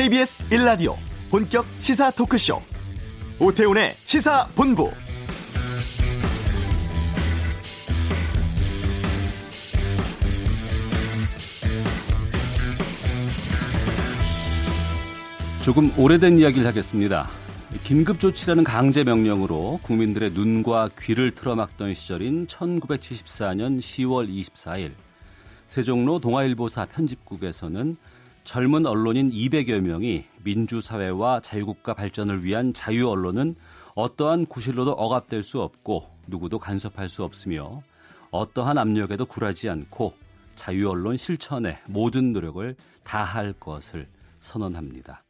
KBS 1라디오 본격 시사 토크쇼. 오태훈의 시사본부. 조금 오래된 이야기를 하겠습니다. 긴급조치라는 강제 명령으로 국민들의 눈과 귀를 틀어막던 시절인 1974년 10월 24일. 세종로 동아일보사 편집국에서는 젊은 언론인 200여 명이 민주사회와 자유국가 발전을 위한 자유 언론은 어떠한 구실로도 억압될 수 없고 누구도 간섭할 수 없으며 어떠한 압력에도 굴하지 않고 자유 언론 실천에 모든 노력을 다할 것을 선언합니다.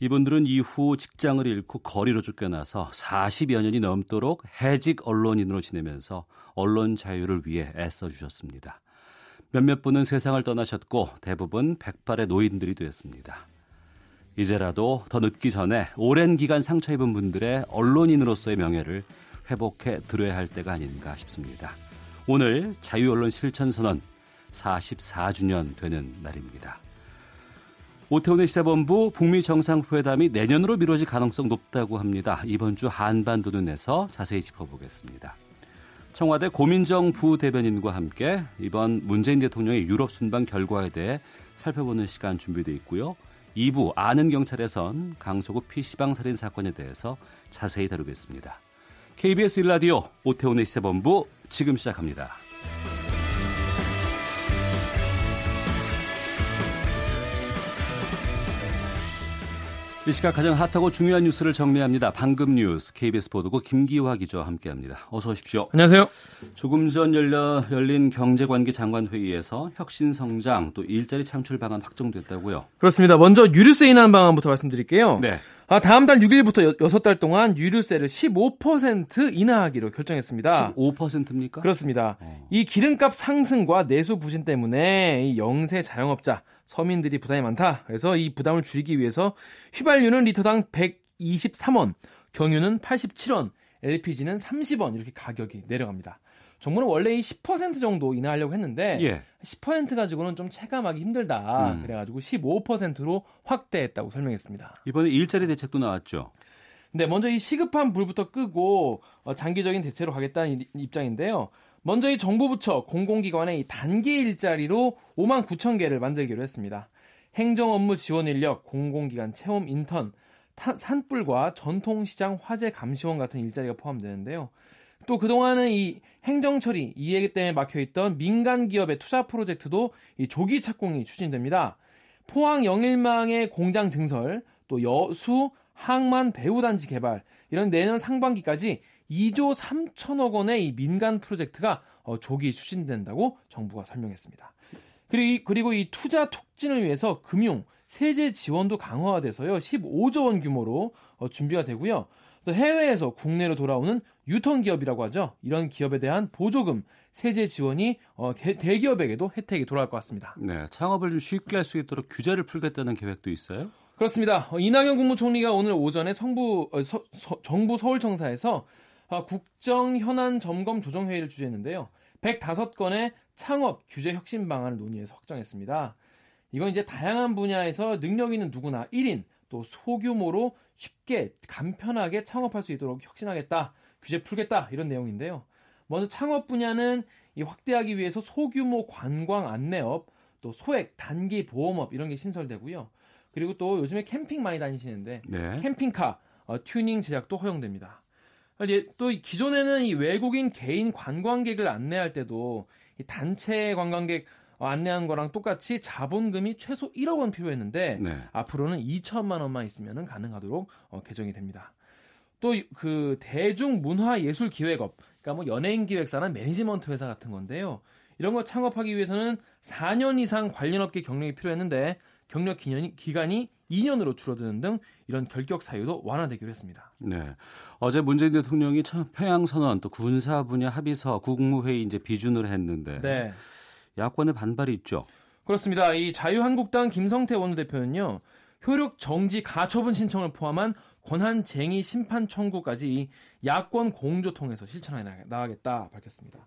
이분들은 이후 직장을 잃고 거리로 쫓겨나서 40여 년이 넘도록 해직 언론인으로 지내면서 언론 자유를 위해 애써주셨습니다. 몇몇 분은 세상을 떠나셨고 대부분 백발의 노인들이 되었습니다. 이제라도 더 늦기 전에 오랜 기간 상처 입은 분들의 언론인으로서의 명예를 회복해 드려야 할 때가 아닌가 싶습니다. 오늘 자유언론 실천선언 44주년 되는 날입니다. 오태훈의 시사본부 북미 정상회담이 내년으로 미뤄질 가능성 높다고 합니다. 이번 주 한반도 눈에서 자세히 짚어보겠습니다. 청와대 고민정 부대변인과 함께 이번 문재인 대통령의 유럽 순방 결과에 대해 살펴보는 시간 준비되어 있고요. 2부 아는 경찰에선 강소구 PC방 살인 사건에 대해서 자세히 다루겠습니다. KBS 1라디오 오태훈의 시사본부 지금 시작합니다. 이 시각 가장 핫하고 중요한 뉴스를 정리합니다. 방금 뉴스 KBS 보도국 김기화 기자와 함께합니다. 어서 오십시오. 안녕하세요. 조금 전 열려 열린 경제관계 장관 회의에서 혁신 성장 또 일자리 창출 방안 확정됐다고요. 그렇습니다. 먼저 유류세 인하 방안부터 말씀드릴게요. 네. 아, 다음 달 6일부터 6달 동안 유류세를 15% 인하하기로 결정했습니다. 15%입니까? 그렇습니다. 어. 이 기름값 상승과 내수 부진 때문에 이 영세 자영업자, 서민들이 부담이 많다. 그래서 이 부담을 줄이기 위해서 휘발유는 리터당 123원, 경유는 87원, LPG는 30원 이렇게 가격이 내려갑니다. 정부는 원래 이 10% 정도 인하하려고 했는데 예. 10% 가지고는 좀 체감하기 힘들다. 음. 그래가지고 15%로 확대했다고 설명했습니다. 이번에 일자리 대책도 나왔죠. 네, 먼저 이 시급한 불부터 끄고 어, 장기적인 대체로 가겠다는 입장인데요. 먼저 이 정부 부처 공공기관의 이 단기 일자리로 5만 9천 개를 만들기로 했습니다. 행정 업무 지원 인력, 공공기관 체험 인턴, 산불과 전통시장 화재 감시원 같은 일자리가 포함되는데요. 또 그동안은 이 행정 처리 이해 때문에 막혀있던 민간 기업의 투자 프로젝트도 이 조기 착공이 추진됩니다. 포항 영일망의 공장 증설, 또 여수 항만 배후단지 개발 이런 내년 상반기까지 2조 3천억 원의 이 민간 프로젝트가 어, 조기 추진된다고 정부가 설명했습니다. 그리고 이, 그리고 이 투자 촉진을 위해서 금융 세제 지원도 강화돼서요 15조 원 규모로 어, 준비가 되고요. 또 해외에서 국내로 돌아오는 유턴 기업이라고 하죠. 이런 기업에 대한 보조금, 세제 지원이 어, 대, 대기업에게도 혜택이 돌아갈 것 같습니다. 네, 창업을 쉽게 할 수 있도록 규제를 풀겠다는 계획도 있어요? 그렇습니다. 어, 이낙연 국무총리가 오늘 오전에 성부 어, 서, 서, 정부 서울청사에서 어, 국정 현안 점검 조정 회의를 주재했는데요. 105건의 창업 규제 혁신 방안을 논의해서 확정했습니다. 이건 이제 다양한 분야에서 능력 있는 누구나 1인 또 소규모로 쉽게 간편하게 창업할 수 있도록 혁신하겠다. 규제 풀겠다. 이런 내용인데요. 먼저 창업 분야는 이 확대하기 위해서 소규모 관광 안내업, 또 소액 단기 보험업 이런 게 신설되고요. 그리고 또 요즘에 캠핑 많이 다니시는데 네. 캠핑카 어, 튜닝 제작도 허용됩니다. 또 기존에는 이 외국인 개인 관광객을 안내할 때도 이 단체 관광객 어, 안내한 거랑 똑같이 자본금이 최소 1억 원 필요했는데 네. 앞으로는 2천만 원만 있으면 가능하도록 어, 개정이 됩니다. 또 그 대중문화예술기획업, 그러니까 뭐 연예인 기획사나 매니지먼트 회사 같은 건데요. 이런 거 창업하기 위해서는 4년 이상 관련 업계 경력이 필요했는데 경력 기간이 2년으로 줄어드는 등 이런 결격 사유도 완화되기로 했습니다. 네. 어제 문재인 대통령이 평양 선언 또 군사 분야 합의서 국무회의 이제 비준을 했는데 네. 야권의 반발이 있죠. 그렇습니다. 이 자유한국당 김성태 원내대표는요. 효력 정지 가처분 신청을 포함한 권한 쟁의 심판 청구까지 야권 공조 통해서 실천해 나가겠다 밝혔습니다.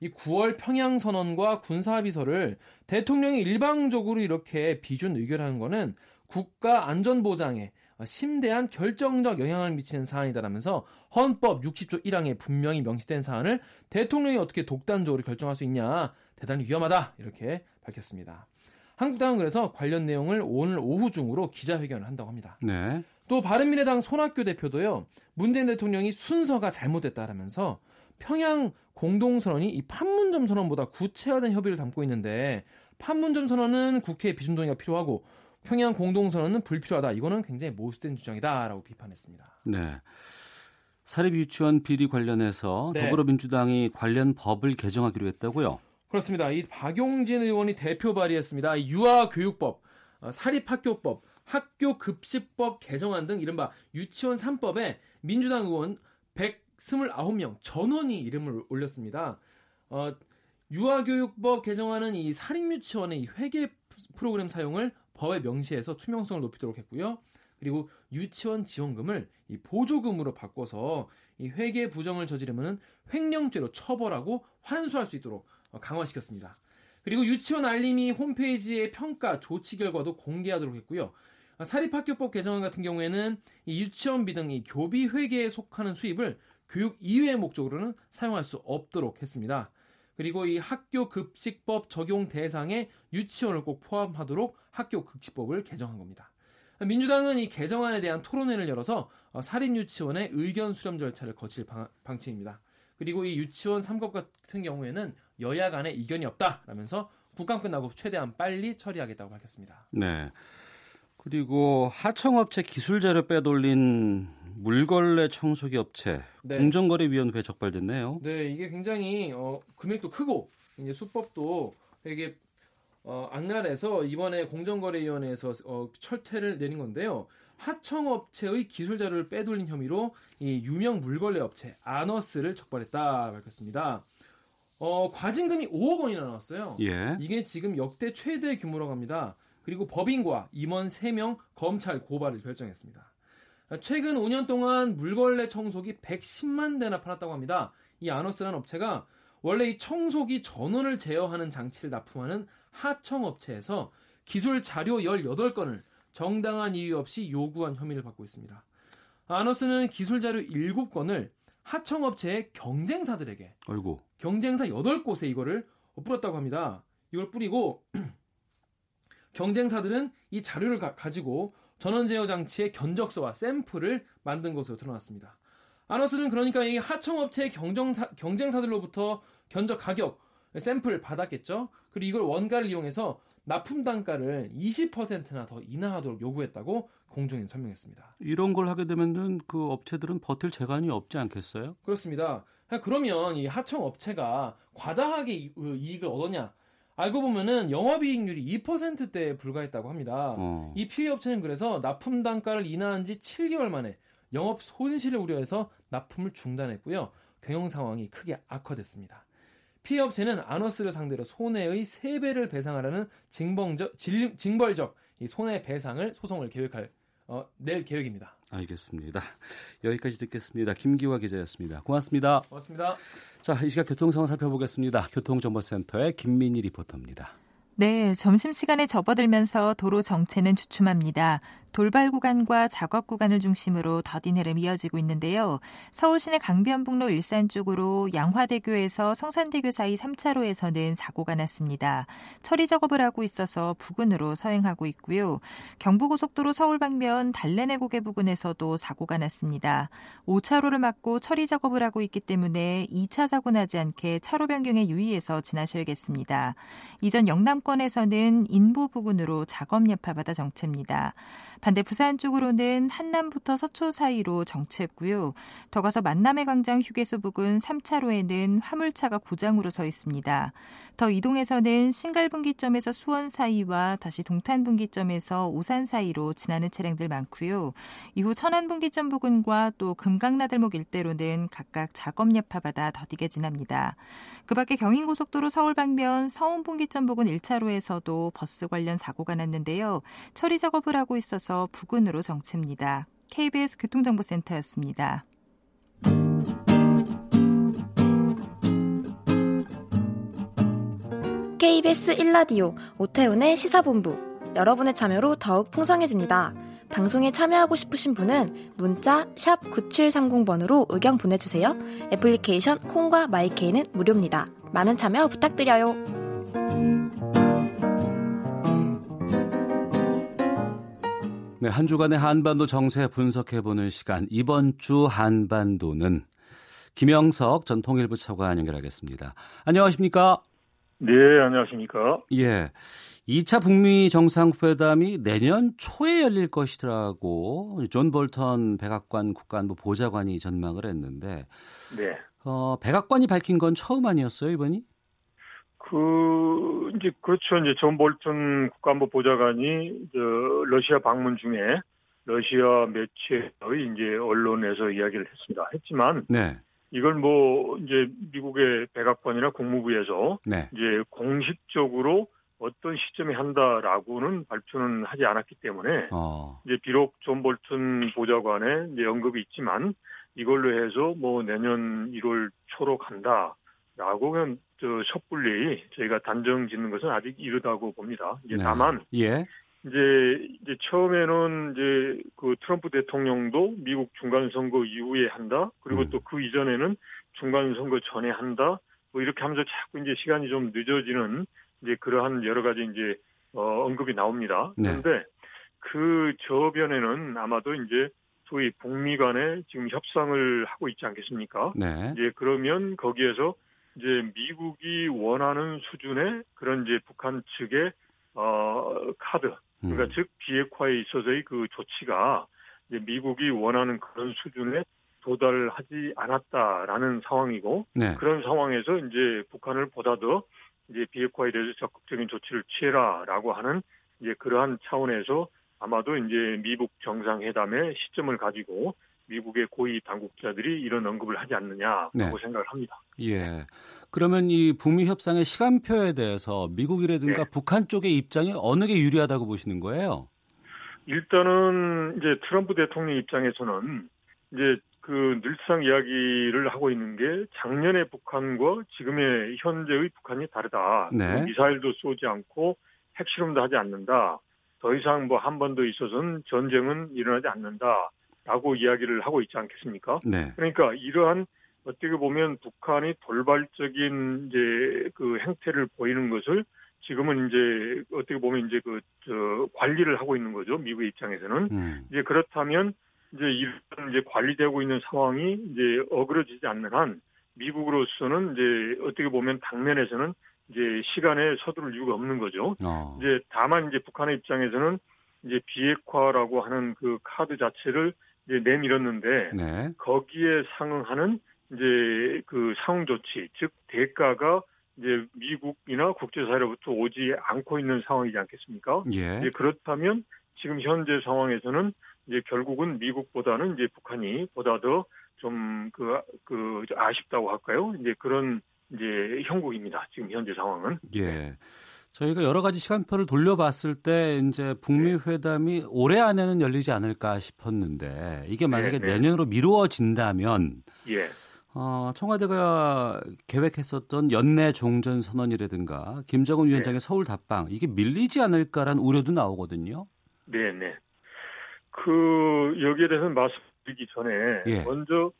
이 9월 평양 선언과 군사 합의서를 대통령이 일방적으로 이렇게 비준 의결하는 거는 국가 안전 보장에 심대한 결정적 영향을 미치는 사안이다라면서 헌법 60조 1항에 분명히 명시된 사안을 대통령이 어떻게 독단적으로 결정할 수 있냐 대단히 위험하다 이렇게 밝혔습니다. 한국당은 그래서 관련 내용을 오늘 오후 중으로 기자회견을 한다고 합니다. 네. 또 바른미래당 손학규 대표도요. 문재인 대통령이 순서가 잘못됐다라면서 평양 공동선언이 이 판문점 선언보다 구체화된 협의를 담고 있는데 판문점 선언은 국회 비준 동의가 필요하고 평양 공동선언은 불필요하다. 이거는 굉장히 모순된 주장이다라고 비판했습니다. 네. 사립 유치원 비리 관련해서 네. 더불어민주당이 관련 법을 개정하기로 했다고요? 그렇습니다. 이 박용진 의원이 대표 발의했습니다. 유아교육법, 어, 사립학교법, 학교급식법 개정안 등 이른바 유치원 3법에 민주당 의원 129명 전원이 이름을 올렸습니다. 어, 유아교육법 개정안은 이 사립유치원의 이 회계 프로그램 사용을 법에 명시해서 투명성을 높이도록 했고요. 그리고 유치원 지원금을 이 보조금으로 바꿔서 이 회계 부정을 저지르면 횡령죄로 처벌하고 환수할 수 있도록 어, 강화시켰습니다. 그리고 유치원 알림이 홈페이지의 평가 조치 결과도 공개하도록 했고요. 어, 사립학교법 개정안 같은 경우에는 이 유치원비 등 이 교비 회계에 속하는 수입을 교육 이외의 목적으로는 사용할 수 없도록 했습니다. 그리고 이 학교 급식법 적용 대상에 유치원을 꼭 포함하도록 학교 급식법을 개정한 겁니다. 민주당은 이 개정안에 대한 토론회를 열어서 어, 사립 유치원의 의견 수렴 절차를 거칠 방, 방침입니다. 그리고 이 유치원 3법 같은 경우에는 여야 간에 이견이 없다라면서 국감 끝나고 최대한 빨리 처리하겠다고 밝혔습니다. 네. 그리고 하청업체 기술 자료 빼돌린 물걸레 청소기 업체 네. 공정거래위원회 적발됐네요. 네, 이게 굉장히 어, 금액도 크고 이제 수법도 되게 어, 악랄해서 이번에 공정거래위원회에서 어, 철퇴를 내린 건데요. 하청업체의 기술 자료를 빼돌린 혐의로 이 유명 물걸레 업체 아너스를 적발했다 밝혔습니다. 어, 과징금이 5억 원이나 나왔어요. 예. 이게 지금 역대 최대 규모라고 합니다. 그리고 법인과 임원 3명 검찰 고발을 결정했습니다. 최근 5년 동안 물걸레 청소기 110만 대나 팔았다고 합니다. 이 아너스라는 업체가 원래 이 청소기 전원을 제어하는 장치를 납품하는 하청업체에서 기술 자료 18건을 정당한 이유 없이 요구한 혐의를 받고 있습니다. 아너스는 기술 자료 7건을 하청업체의 경쟁사들에게 아이고. 경쟁사 8곳에 이거를 뿌렸다고 합니다. 이걸 뿌리고 경쟁사들은 이 자료를 가, 지고 전원 제어 장치의 견적서와 샘플을 만든 것으로 드러났습니다. 아너스는 그러니까 이 하청업체의 경쟁사, 경쟁사들로부터 견적 가격, 샘플 받았겠죠. 그리고 이걸 원가를 이용해서 납품 단가를 20%나 더 인하하도록 요구했다고 공정위 설명했습니다. 이런 걸 하게 되면은 그 업체들은 버틸 재간이 없지 않겠어요? 그렇습니다. 그러면 이 하청 업체가 과다하게 이익을 얻었냐? 알고 보면은 영업이익률이 2%대에 불과했다고 합니다. 어. 이 피해 업체는 그래서 납품 단가를 인하한 지 7개월 만에 영업 손실을 우려해서 납품을 중단했고요. 경영 상황이 크게 악화됐습니다. 피해 업체는 아너스를 상대로 손해의 3배를 배상하라는 징벌적, 징벌적 손해 배상을 소송을 계획할 어, 낼 계획입니다. 알겠습니다. 여기까지 듣겠습니다. 김기화 기자였습니다. 고맙습니다. 고맙습니다. 자, 이 시각 교통 상황 살펴보겠습니다. 교통정보센터의 김민희 리포터입니다. 네, 점심시간에 접어들면서 도로 정체는 주춤합니다. 돌발 구간과 작업 구간을 중심으로 더딘 흐름 이어지고 있는데요. 서울 시내 강변북로 일산 쪽으로 양화대교에서 성산대교 사이 3차로에서는 사고가 났습니다. 처리 작업을 하고 있어서 부근으로 서행하고 있고요. 경부고속도로 서울 방면 달래내 고개 부근에서도 사고가 났습니다. 5차로를 막고 처리 작업을 하고 있기 때문에 2차 사고 나지 않게 차로 변경에 유의해서 지나셔야겠습니다. 이전 영남권에서는 인보 부근으로 작업 여파받아 정체입니다. 반대 부산 쪽으로는 한남부터 서초 사이로 정체했고요. 더 가서 만남의 광장 휴게소 부근 3차로에는 화물차가 고장으로 서 있습니다. 더 이동해서는 신갈분기점에서 수원 사이와 다시 동탄분기점에서 오산 사이로 지나는 차량들 많고요. 이후 천안분기점 부근과 또 금강나들목 일대로는 각각 작업 여파받아 더디게 지납니다. 그 밖에 경인고속도로 서울 방면 서운분기점 부근 1차로에서도 버스 관련 사고가 났는데요. 처리 작업을 하고 있어서 부근으로 정체입니다. KBS 교통정보센터였습니다. KBS 1라디오 오태훈의 시사본부 여러분의 참여로 더욱 풍성해집니다. 방송에 참여하고 싶으신 분은 문자 9730번으로 의견 보내주세요. 애플리케이션 콩과 마이케이는 무료입니다. 많은 참여 부탁드려요. 네, 한 주간의 한반도 정세 분석해보는 시간. 이번 주 한반도는 김형석 전 통일부 차관 연결하겠습니다. 안녕하십니까? 네, 안녕하십니까? 예. 2차 북미 정상회담이 내년 초에 열릴 것이라고 존 볼턴 백악관 국가안보 보좌관이 전망을 했는데 네. 어, 백악관이 밝힌 건 처음 아니었어요, 이번이? 그 이제 그렇죠. 이제 존 볼턴 국가안보 보좌관이 저 러시아 방문 중에 러시아 매체의 이제 언론에서 이야기를 했습니다. 했지만 네. 이걸 뭐 이제 미국의 백악관이나 국무부에서 네. 이제 공식적으로 어떤 시점에 한다라고는 발표는 하지 않았기 때문에 어. 이제 비록 존 볼턴 보좌관의 이제 언급이 있지만 이걸로 해서 뭐 내년 1월 초로 간다라고 그냥 저 섣불리 저희가 단정 짓는 것은 아직 이르다고 봅니다. 이제 네. 다만 예. 이제 이제 처음에는 이제 그 트럼프 대통령도 미국 중간 선거 이후에 한다. 그리고 음. 또그 이전에는 중간 선거 전에 한다. 뭐 이렇게 하면서 자꾸 이제 시간이 좀 늦어지는 이제 그러한 여러 가지 이제 어 언급이 나옵니다. 네. 그런데 그 저변에는 아마도 이제 소위 북미 간에 지금 협상을 하고 있지 않겠습니까? 네. 이제 그러면 거기에서 이제 미국이 원하는 수준의 그런 이제 북한 측의 어 카드 그러니까 음. 즉 비핵화에 있어서의 그 조치가 이제 미국이 원하는 그런 수준에 도달하지 않았다라는 상황이고 네. 그런 상황에서 이제 북한을 보다 더 이제 비핵화에 대해서 적극적인 조치를 취해라라고 하는 이제 그러한 차원에서 아마도 이제 미국 정상회담의 시점을 가지고 미국의 고위 당국자들이 이런 언급을 하지 않느냐라고 네. 생각을 합니다. 예. 그러면 이 북미 협상의 시간표에 대해서 미국이라든가 네. 북한 쪽의 입장이 어느 게 유리하다고 보시는 거예요? 일단은 이제 트럼프 대통령 입장에서는 이제 그 늘상 이야기를 하고 있는 게 작년의 북한과 지금의 현재의 북한이 다르다. 네. 그리고 미사일도 쏘지 않고 핵실험도 하지 않는다. 더 이상 뭐 한 번 더 있어서는 전쟁은 일어나지 않는다 라고 이야기를 하고 있지 않겠습니까? 네. 그러니까 이러한 어떻게 보면 북한이 돌발적인 이제 그 행태를 보이는 것을 지금은 이제 어떻게 보면 이제 그 저 관리를 하고 있는 거죠 미국의 입장에서는 음. 이제 그렇다면 이제 이런 이제 관리되고 있는 상황이 이제 어그러지지 않는 한 미국으로서는 이제 어떻게 보면 당면에서는 이제 시간에 서두를 이유가 없는 거죠. 어. 이제 다만 이제 북한의 입장에서는 이제 비핵화라고 하는 그 카드 자체를 이제 내밀었는데 네. 거기에 상응하는 이제 그 상응 조치, 즉 대가가 이제 미국이나 국제사회로부터 오지 않고 있는 상황이지 않겠습니까? 예. 이제 그렇다면 지금 현재 상황에서는 이제 결국은 미국보다는 이제 북한이 보다 더 좀그그 아쉽다고 할까요? 이제 그런 이제 형국입니다. 지금 현재 상황은. 예. 저희가 여러 가지 시간표를 돌려봤을 때 이제 북미 네. 회담이 올해 안에는 열리지 않을까 싶었는데 이게 만약에 네, 네. 내년으로 미루어진다면 예. 어, 청와대가 계획했었던 연내 종전 선언이라든가 김정은 네. 위원장의 서울 답방 이게 밀리지 않을까라는 우려도 나오거든요. 네, 네. 그 여기에 대해서는 말씀드리기 전에 예. 먼저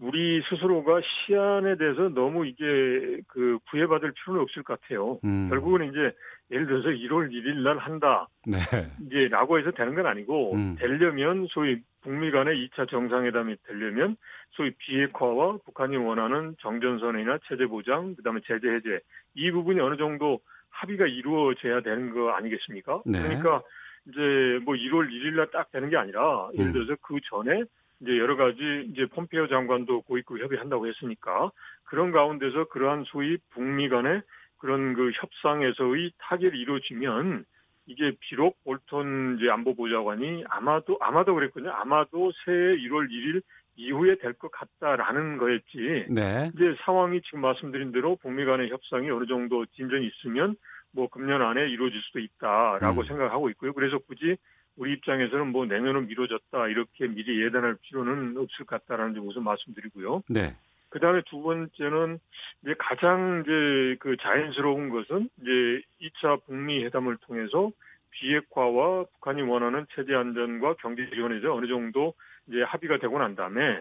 우리 스스로가 시안에 대해서 너무 이게 그 구애받을 필요는 없을 것 같아요. 음. 결국은 이제 예를 들어서 1월 1일 날 한다. 네. 이제 라고 해서 되는 건 아니고 음. 되려면 소위 북미 간의 2차 정상회담이 되려면 소위 비핵화와 북한이 원하는 정전선언이나 체제 보장, 그다음에 제재 해제 이 부분이 어느 정도 합의가 이루어져야 되는 거 아니겠습니까? 네. 그러니까 이제 뭐 1월 1일 날 딱 되는 게 아니라 예를 음. 들어서 그 전에 이제 여러 가지 이제 폼페이오 장관도 고위급 협의한다고 했으니까 그런 가운데서 그러한 소위 북미 간의 그런 그 협상에서의 타결이 이루어지면 이게 비록 볼턴 이제 안보보좌관이 아마도 아마도 그랬거든요. 아마도 새해 1월 1일 이후에 될 것 같다라는 거였지. 네. 이제 상황이 지금 말씀드린 대로 북미 간의 협상이 어느 정도 진전이 있으면 뭐 금년 안에 이루어질 수도 있다라고 음. 생각하고 있고요. 그래서 굳이 우리 입장에서는 뭐 내년은 미뤄졌다 이렇게 미리 예단할 필요는 없을 것 같다라는 점 우선 말씀드리고요. 네. 그 다음에 두 번째는 이제 가장 이제 그 자연스러운 것은 이제 2차 북미 회담을 통해서 비핵화와 북한이 원하는 체제 안전과 경제 지원에서 어느 정도 이제 합의가 되고 난 다음에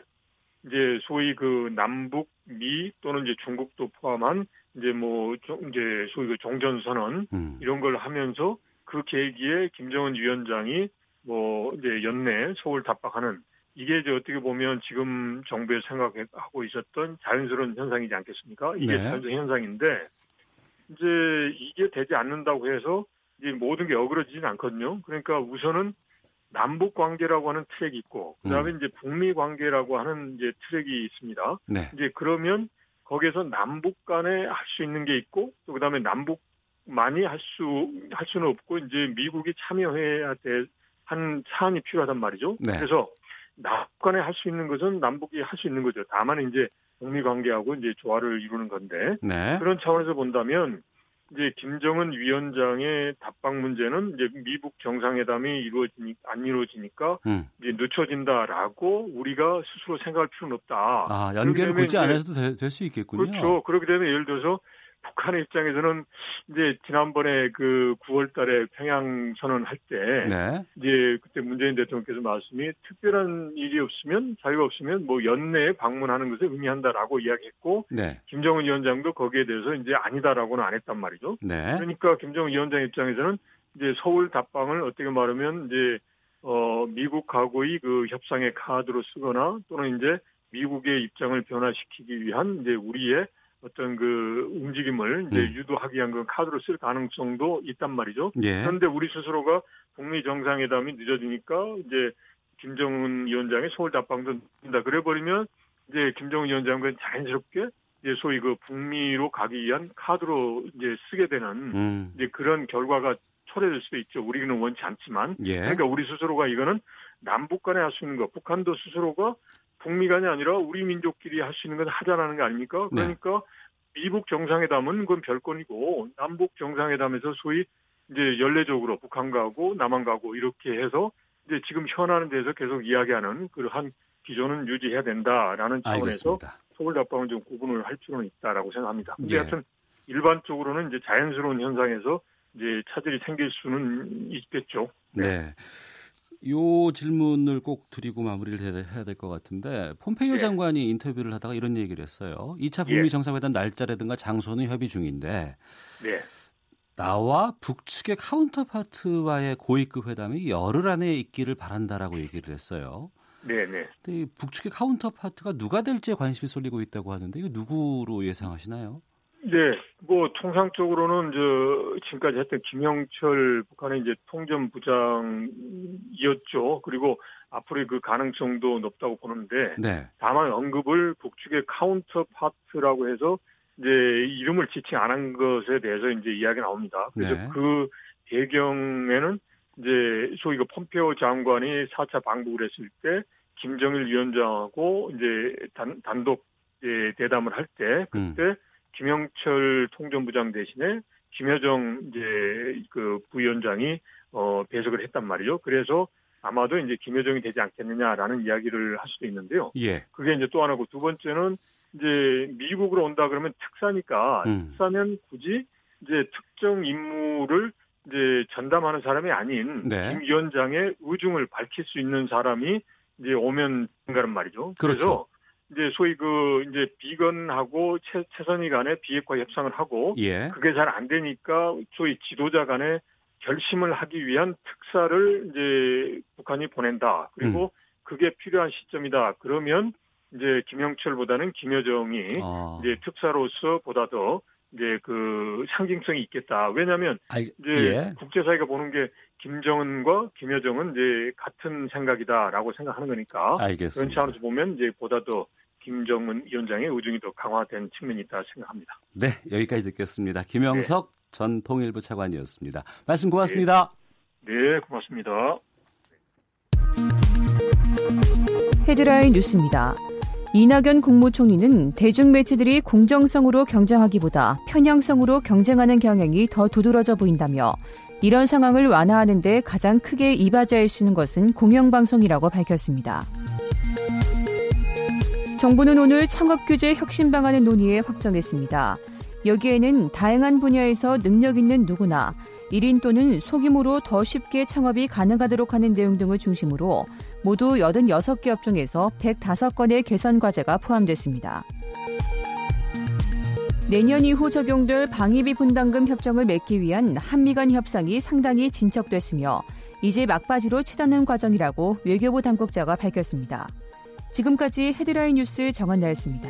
이제 소위 그 남북 미 또는 이제 중국도 포함한 이제 뭐 이제 소위 그 종전 선언 음. 이런 걸 하면서 그 계기에 김정은 위원장이 뭐 이제 연내 서울 답박하는 이게 이제 어떻게 보면 지금 정부에 생각하고 있었던 자연스러운 현상이지 않겠습니까? 이게 네. 자연스러운 현상인데 이제 이게 되지 않는다고 해서 이제 모든 게 어그러지진 않거든요. 그러니까 우선은 남북 관계라고 하는 트랙이 있고 그다음에 음. 이제 북미 관계라고 하는 이제 트랙이 있습니다. 네. 이제 그러면 거기에서 남북 간에 할 수 있는 게 있고 또 그다음에 남북 만이 할 수 할 수는 없고 이제 미국이 참여해야 될 한 사안이 필요하단 말이죠. 네. 그래서 남북 간에 할 수 있는 것은 남북이 할 수 있는 거죠. 다만 이제 북미 관계하고 이제 조화를 이루는 건데 네. 그런 차원에서 본다면 이제 김정은 위원장의 답방 문제는 이제 미북 정상회담이 이루어지니 안 이루어지니까 음. 이제 늦춰진다라고 우리가 스스로 생각할 필요는 없다. 아 연계를 굳이 안 해서도 될 수 있겠군요. 그렇죠. 그렇게 되면 예를 들어서 북한의 입장에서는 이제 지난번에 그 9월달에 평양 선언할 때 네. 이제 그때 문재인 대통령께서 말씀이 특별한 일이 없으면 자유가 없으면 뭐 연내에 방문하는 것을 의미한다라고 이야기했고 네. 김정은 위원장도 거기에 대해서 이제 아니다라고는 안 했단 말이죠. 네. 그러니까 김정은 위원장 입장에서는 이제 서울 답방을 어떻게 말하면 이제 어 미국하고의 그 협상의 카드로 쓰거나 또는 이제 미국의 입장을 변화시키기 위한 이제 우리의 어떤 그 움직임을 이제 음. 유도하기 위한 그 카드로 쓸 가능성도 있단 말이죠. 예. 그런데 우리 스스로가 북미 정상회담이 늦어지니까 이제 김정은 위원장의 서울 답방도 늦다 그래 버리면 이제 김정은 위원장은 자연스럽게 이제 소위 그 북미로 가기 위한 카드로 이제 쓰게 되는 음. 이제 그런 결과가 초래될 수도 있죠. 우리는 원치 않지만. 예. 그러니까 우리 스스로가 이거는 남북 간에 할 수 있는 거, 북한도 스스로가 북미 간이 아니라 우리 민족끼리 할 수 있는 건 하자라는 거 아닙니까? 네. 그러니까 네. 미북 정상회담은 그건 별건이고 남북 정상회담에서 소위 이제 연례적으로 북한가 고 남한가 고 이렇게 해서 이제 지금 현안에 대해서 계속 이야기하는 그러한 기조는 유지해야 된다라는 차원에서 서울 답방을 좀 구분을 할 필요는 있다라고 생각합니다. 근데 예. 하여튼 일반적으로는 이제 자연스러운 현상에서 이제 차질이 생길 수는 있겠죠. 네. 네. 요 질문을 꼭 드리고 마무리를 해야 될 것 같은데 폼페이오 네. 장관이 인터뷰를 하다가 이런 얘기를 했어요. 2차 북미 예. 정상회담 날짜라든가 장소는 협의 중인데 네. 나와 북측의 카운터파트와의 고위급 회담이 열흘 안에 있기를 바란다라고 얘기를 했어요. 네, 네. 근데 북측의 counterpart가 누가 될지에 관심이 쏠리고 있다고 하는데 이거 누구로 예상하시나요? 네, 뭐 통상적으로는 저 지금까지 했던 김영철 북한의 이제 통전부장이었죠. 그리고 앞으로의 그 가능성도 높다고 보는데 네. 다만 언급을 북측의 counterpart라고 해서 이제 이름을 지칭 안 한 것에 대해서 이제 이야기 나옵니다. 그래서 네. 그 배경에는 이제 소위 그 폼페오 장관이 4차 방북을 했을 때 김정일 위원장하고 이제 단, 단독 예, 대담을 할 때 그때 음. 김영철 통전부장 대신에 김여정 이제 그 부위원장이 어 배석을 했단 말이죠. 그래서 아마도 이제 김여정이 되지 않겠느냐라는 이야기를 할 수도 있는데요. 예. 그게 이제 또 하나고 두 번째는 이제 미국으로 온다 그러면 특사니까 음. 특사면 굳이 이제 특정 임무를 이제 전담하는 사람이 아닌 네. 김 위원장의 의중을 밝힐 수 있는 사람이 이제 오면 된다는 말이죠. 그렇죠. 그래서 이제 소위 그 이제 비건하고 최, 최선희 간에 비핵화 협상을 하고 예. 그게 잘 안 되니까 소위 지도자 간에 결심을 하기 위한 특사를 이제 북한이 보낸다. 그리고 음. 그게 필요한 시점이다. 그러면 이제 김영철보다는 김여정이 아. 이제 특사로서 보다 더 이제 그 상징성이 있겠다. 왜냐하면 알, 이제 예. 국제사회가 보는 게 김정은과 김여정은 이제 같은 생각이다라고 생각하는 거니까 알겠습니다. 그런 차원에서 보면 이제 보다 더 김정은 위원장의 의중이 더 강화된 측면이 있다 생각합니다. 네, 여기까지 듣겠습니다. 김영석 네. 전 통일부 차관이었습니다. 말씀 고맙습니다. 네, 네 고맙습니다. 헤드라인 뉴스입니다. 이낙연 국무총리는 대중매체들이 공정성으로 경쟁하기보다 편향성으로 경쟁하는 경향이 더 두드러져 보인다며 이런 상황을 완화하는 데 가장 크게 이바지할 수 있는 것은 공영방송이라고 밝혔습니다. 정부는 오늘 창업 규제 혁신 방안을 논의해 확정했습니다. 여기에는 다양한 분야에서 능력 있는 누구나 1인 또는 소규모로 더 쉽게 창업이 가능하도록 하는 내용 등을 중심으로 모두 86개 업종에서 105건의 개선 과제가 포함됐습니다. 내년 이후 적용될 방위비 분담금 협정을 맺기 위한 한미 간 협상이 상당히 진척됐으며 이제 막바지로 치닫는 과정이라고 외교부 당국자가 밝혔습니다. 지금까지 헤드라인 뉴스 정한나였습니다.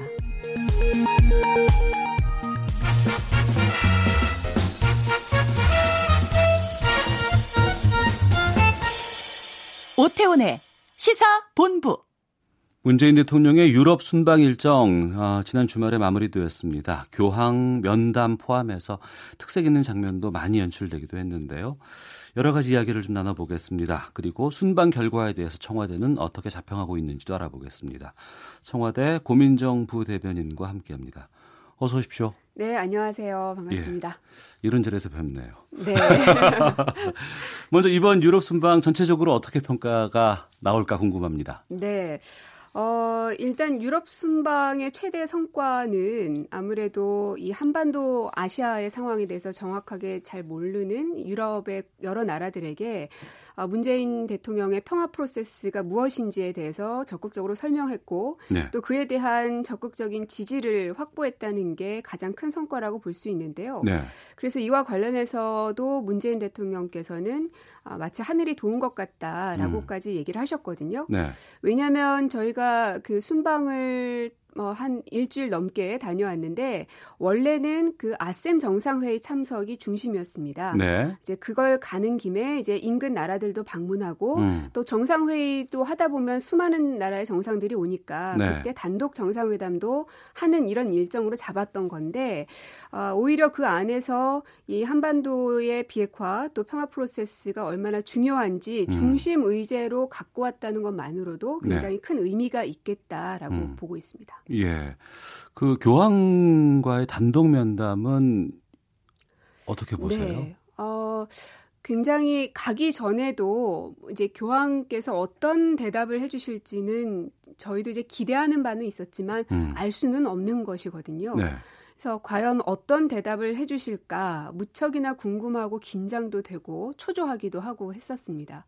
오태훈의 시사 본부. 문재인 대통령의 유럽 순방 일정 어, 지난 주말에 마무리되었습니다. 교황 면담 포함해서 특색 있는 장면도 많이 연출되기도 했는데요. 여러 가지 이야기를 좀 나눠보겠습니다. 그리고 순방 결과에 대해서 청와대는 어떻게 자평하고 있는지도 알아보겠습니다. 청와대 고민정 부대변인과 함께합니다. 어서 오십시오. 네, 안녕하세요. 반갑습니다. 예, 이런저에서 뵙네요. 네. 먼저 이번 유럽 순방 전체적으로 어떻게 평가가 나올까 궁금합니다. 네. 어, 일단 유럽 순방의 최대 성과는 아무래도 이 한반도 아시아의 상황에 대해서 정확하게 잘 모르는 유럽의 여러 나라들에게 어, 문재인 대통령의 평화 프로세스가 무엇인지에 대해서 적극적으로 설명했고 네. 또 그에 대한 적극적인 지지를 확보했다는 게 가장 큰 성과라고 볼 수 있는데요. 네. 그래서 이와 관련해서도 문재인 대통령께서는 아, 마치 하늘이 도운 것 같다라고까지 음. 얘기를 하셨거든요. 네. 왜냐하면 저희가 그 순방을 뭐한 일주일 넘게 다녀왔는데 원래는 그 아셈 정상회의 참석이 중심이었습니다. 네. 이제 그걸 가는 김에 이제 인근 나라들도 방문하고 음. 또 정상회의도 하다 보면 수많은 나라의 정상들이 오니까 네. 그때 단독 정상회담도 하는 이런 일정으로 잡았던 건데 어, 오히려 그 안에서 이 한반도의 비핵화 또 평화 프로세스가 얼마나 중요한지 음. 중심 의제로 갖고 왔다는 것만으로도 굉장히 네. 큰 의미가 있겠다라고 음. 보고 있습니다. 예. 그 교황과의 단독 면담은 어떻게 보세요? 네. 어, 굉장히 가기 전에도 이제 교황께서 어떤 대답을 해주실지는 저희도 이제 기대하는 바는 있었지만 음. 알 수는 없는 것이거든요. 네. 그래서 과연 어떤 대답을 해주실까 무척이나 궁금하고 긴장도 되고 초조하기도 하고 했었습니다.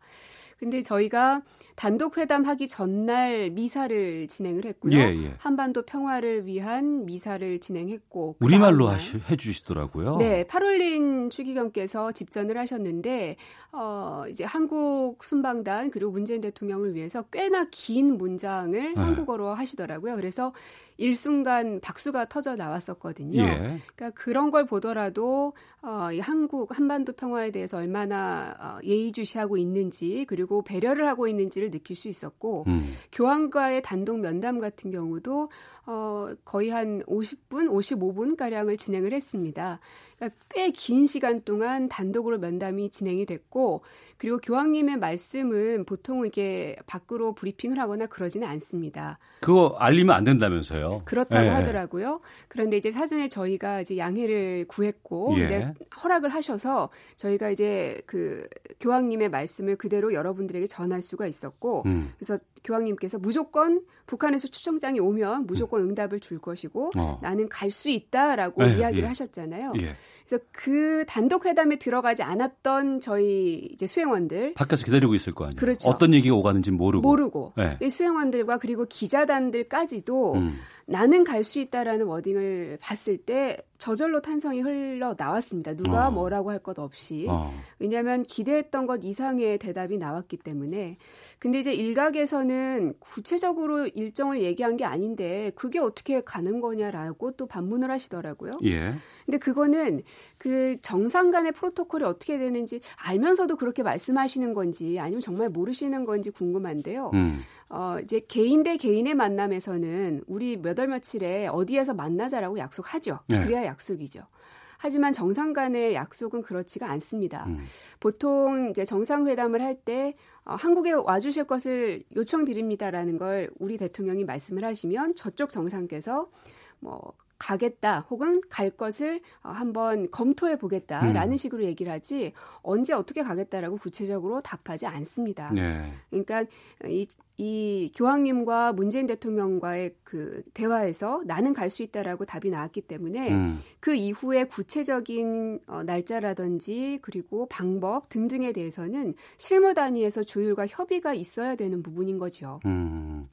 근데 저희가 단독 회담하기 전날 미사를 진행을 했고요. 예, 예. 한반도 평화를 위한 미사를 진행했고 우리말로 하시, 해주시더라고요. 네, 파롤린 추기경께서 집전을 하셨는데 어, 이제 한국 순방단 그리고 문재인 대통령을 위해서 꽤나 긴 문장을 네. 한국어로 하시더라고요. 그래서 일순간 박수가 터져 나왔었거든요. 예. 그러니까 그런 걸 보더라도 어, 이 한국 한반도 평화에 대해서 얼마나 어, 예의주시하고 있는지 그리고 배려를 하고 있는지를 느낄 수 있었고 음. 교황과의 단독 면담 같은 경우도 어, 거의 한 50분, 55분 가량을 진행을 했습니다. 그러니까 꽤 긴 시간 동안 단독으로 면담이 진행이 됐고 그리고 교황님의 말씀은 보통 이게 밖으로 브리핑을 하거나 그러지는 않습니다. 그거 알리면 안 된다면서요? 그렇다고 네. 하더라고요. 그런데 이제 사전에 저희가 이제 양해를 구했고 예. 허락을 하셔서 저희가 이제 그 교황님의 말씀을 그대로 여러분들에게 전할 수가 있었고 음. 그래서 교황님께서 무조건 북한에서 추청장이 오면 무조건 응답을 줄 것이고 어. 나는 갈 수 있다라고 에, 네, 이야기를 예. 하셨잖아요. 예. 그래서 그 단독 회담에 들어가지 않았던 저희 이제 수행원들 밖에서 기다리고 있을 거 아니에요. 그렇죠. 어떤 얘기가 오가는지 모르고 모르고 네. 수행원들과 그리고 기자단들까지도 음. 나는 갈 수 있다라는 워딩을 봤을 때 저절로 탄성이 흘러 나왔습니다. 누가 어. 뭐라고 할 것 없이. 어. 왜냐하면 기대했던 것 이상의 대답이 나왔기 때문에. 근데 이제 일각에서는 구체적으로 일정을 얘기한 게 아닌데 그게 어떻게 가는 거냐라고 또 반문을 하시더라고요. 예. 근데 그거는 그 정상 간의 프로토콜이 어떻게 되는지 알면서도 그렇게 말씀하시는 건지 아니면 정말 모르시는 건지 궁금한데요. 음. 어, 이제 개인 대 개인의 만남에서는 우리 몇 월 며칠에 어디에서 만나자라고 약속하죠. 네. 그래야 약속이죠. 하지만 정상 간의 약속은 그렇지가 않습니다. 음. 보통 이제 정상회담을 할때 어, 한국에 와주실 것을 요청드립니다라는 걸 우리 대통령이 말씀을 하시면 저쪽 정상께서 뭐 가겠다 혹은 갈 것을 어, 한번 검토해 보겠다라는 음. 식으로 얘기를 하지 언제 어떻게 가겠다라고 구체적으로 답하지 않습니다. 네. 그러니까 이, 이 교황님과 문재인 대통령과의 그 대화에서 나는 갈 수 있다라고 답이 나왔기 때문에 음. 그 이후에 구체적인 어, 날짜라든지 그리고 방법 등등에 대해서는 실무 단위에서 조율과 협의가 있어야 되는 부분인 거죠. 음.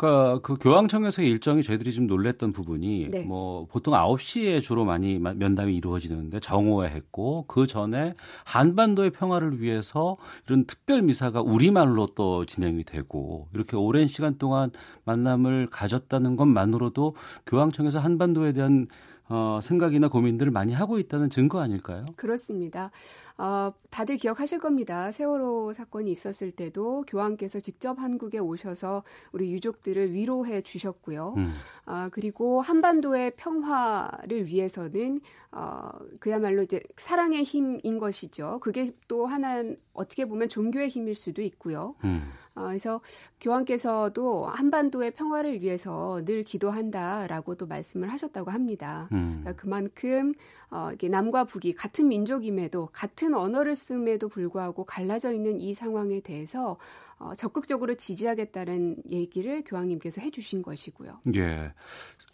그러니까 그 교황청에서의 일정이 저희들이 좀 놀랬던 부분이 네. 뭐 보통 9시에 주로 많이 마- 면담이 이루어지는데 정오에 했고 그 전에 한반도의 평화를 위해서 이런 특별 미사가 우리말로 또 진행이 되고 이렇게 오랜 시간 동안 만남을 가졌다는 것만으로도 교황청에서 한반도에 대한 어, 생각이나 고민들을 많이 하고 있다는 증거 아닐까요? 그렇습니다. 어, 다들 기억하실 겁니다. 세월호 사건이 있었을 때도 교황께서 직접 한국에 오셔서 우리 유족들을 위로해 주셨고요. 음. 아, 그리고 한반도의 평화를 위해서는 어, 그야말로 이제 사랑의 힘인 것이죠. 그게 또 하나 어떻게 보면 종교의 힘일 수도 있고요. 음. 어, 그래서 교황께서도 한반도의 평화를 위해서 늘 기도한다라고도 말씀을 하셨다고 합니다. 음. 그러니까 그만큼 어, 이게 남과 북이 같은 민족임에도 같은 언어를 쓰임에도 불구하고 갈라져 있는 이 상황에 대해서 어, 적극적으로 지지하겠다는 얘기를 교황님께서 해주신 것이고요. 예.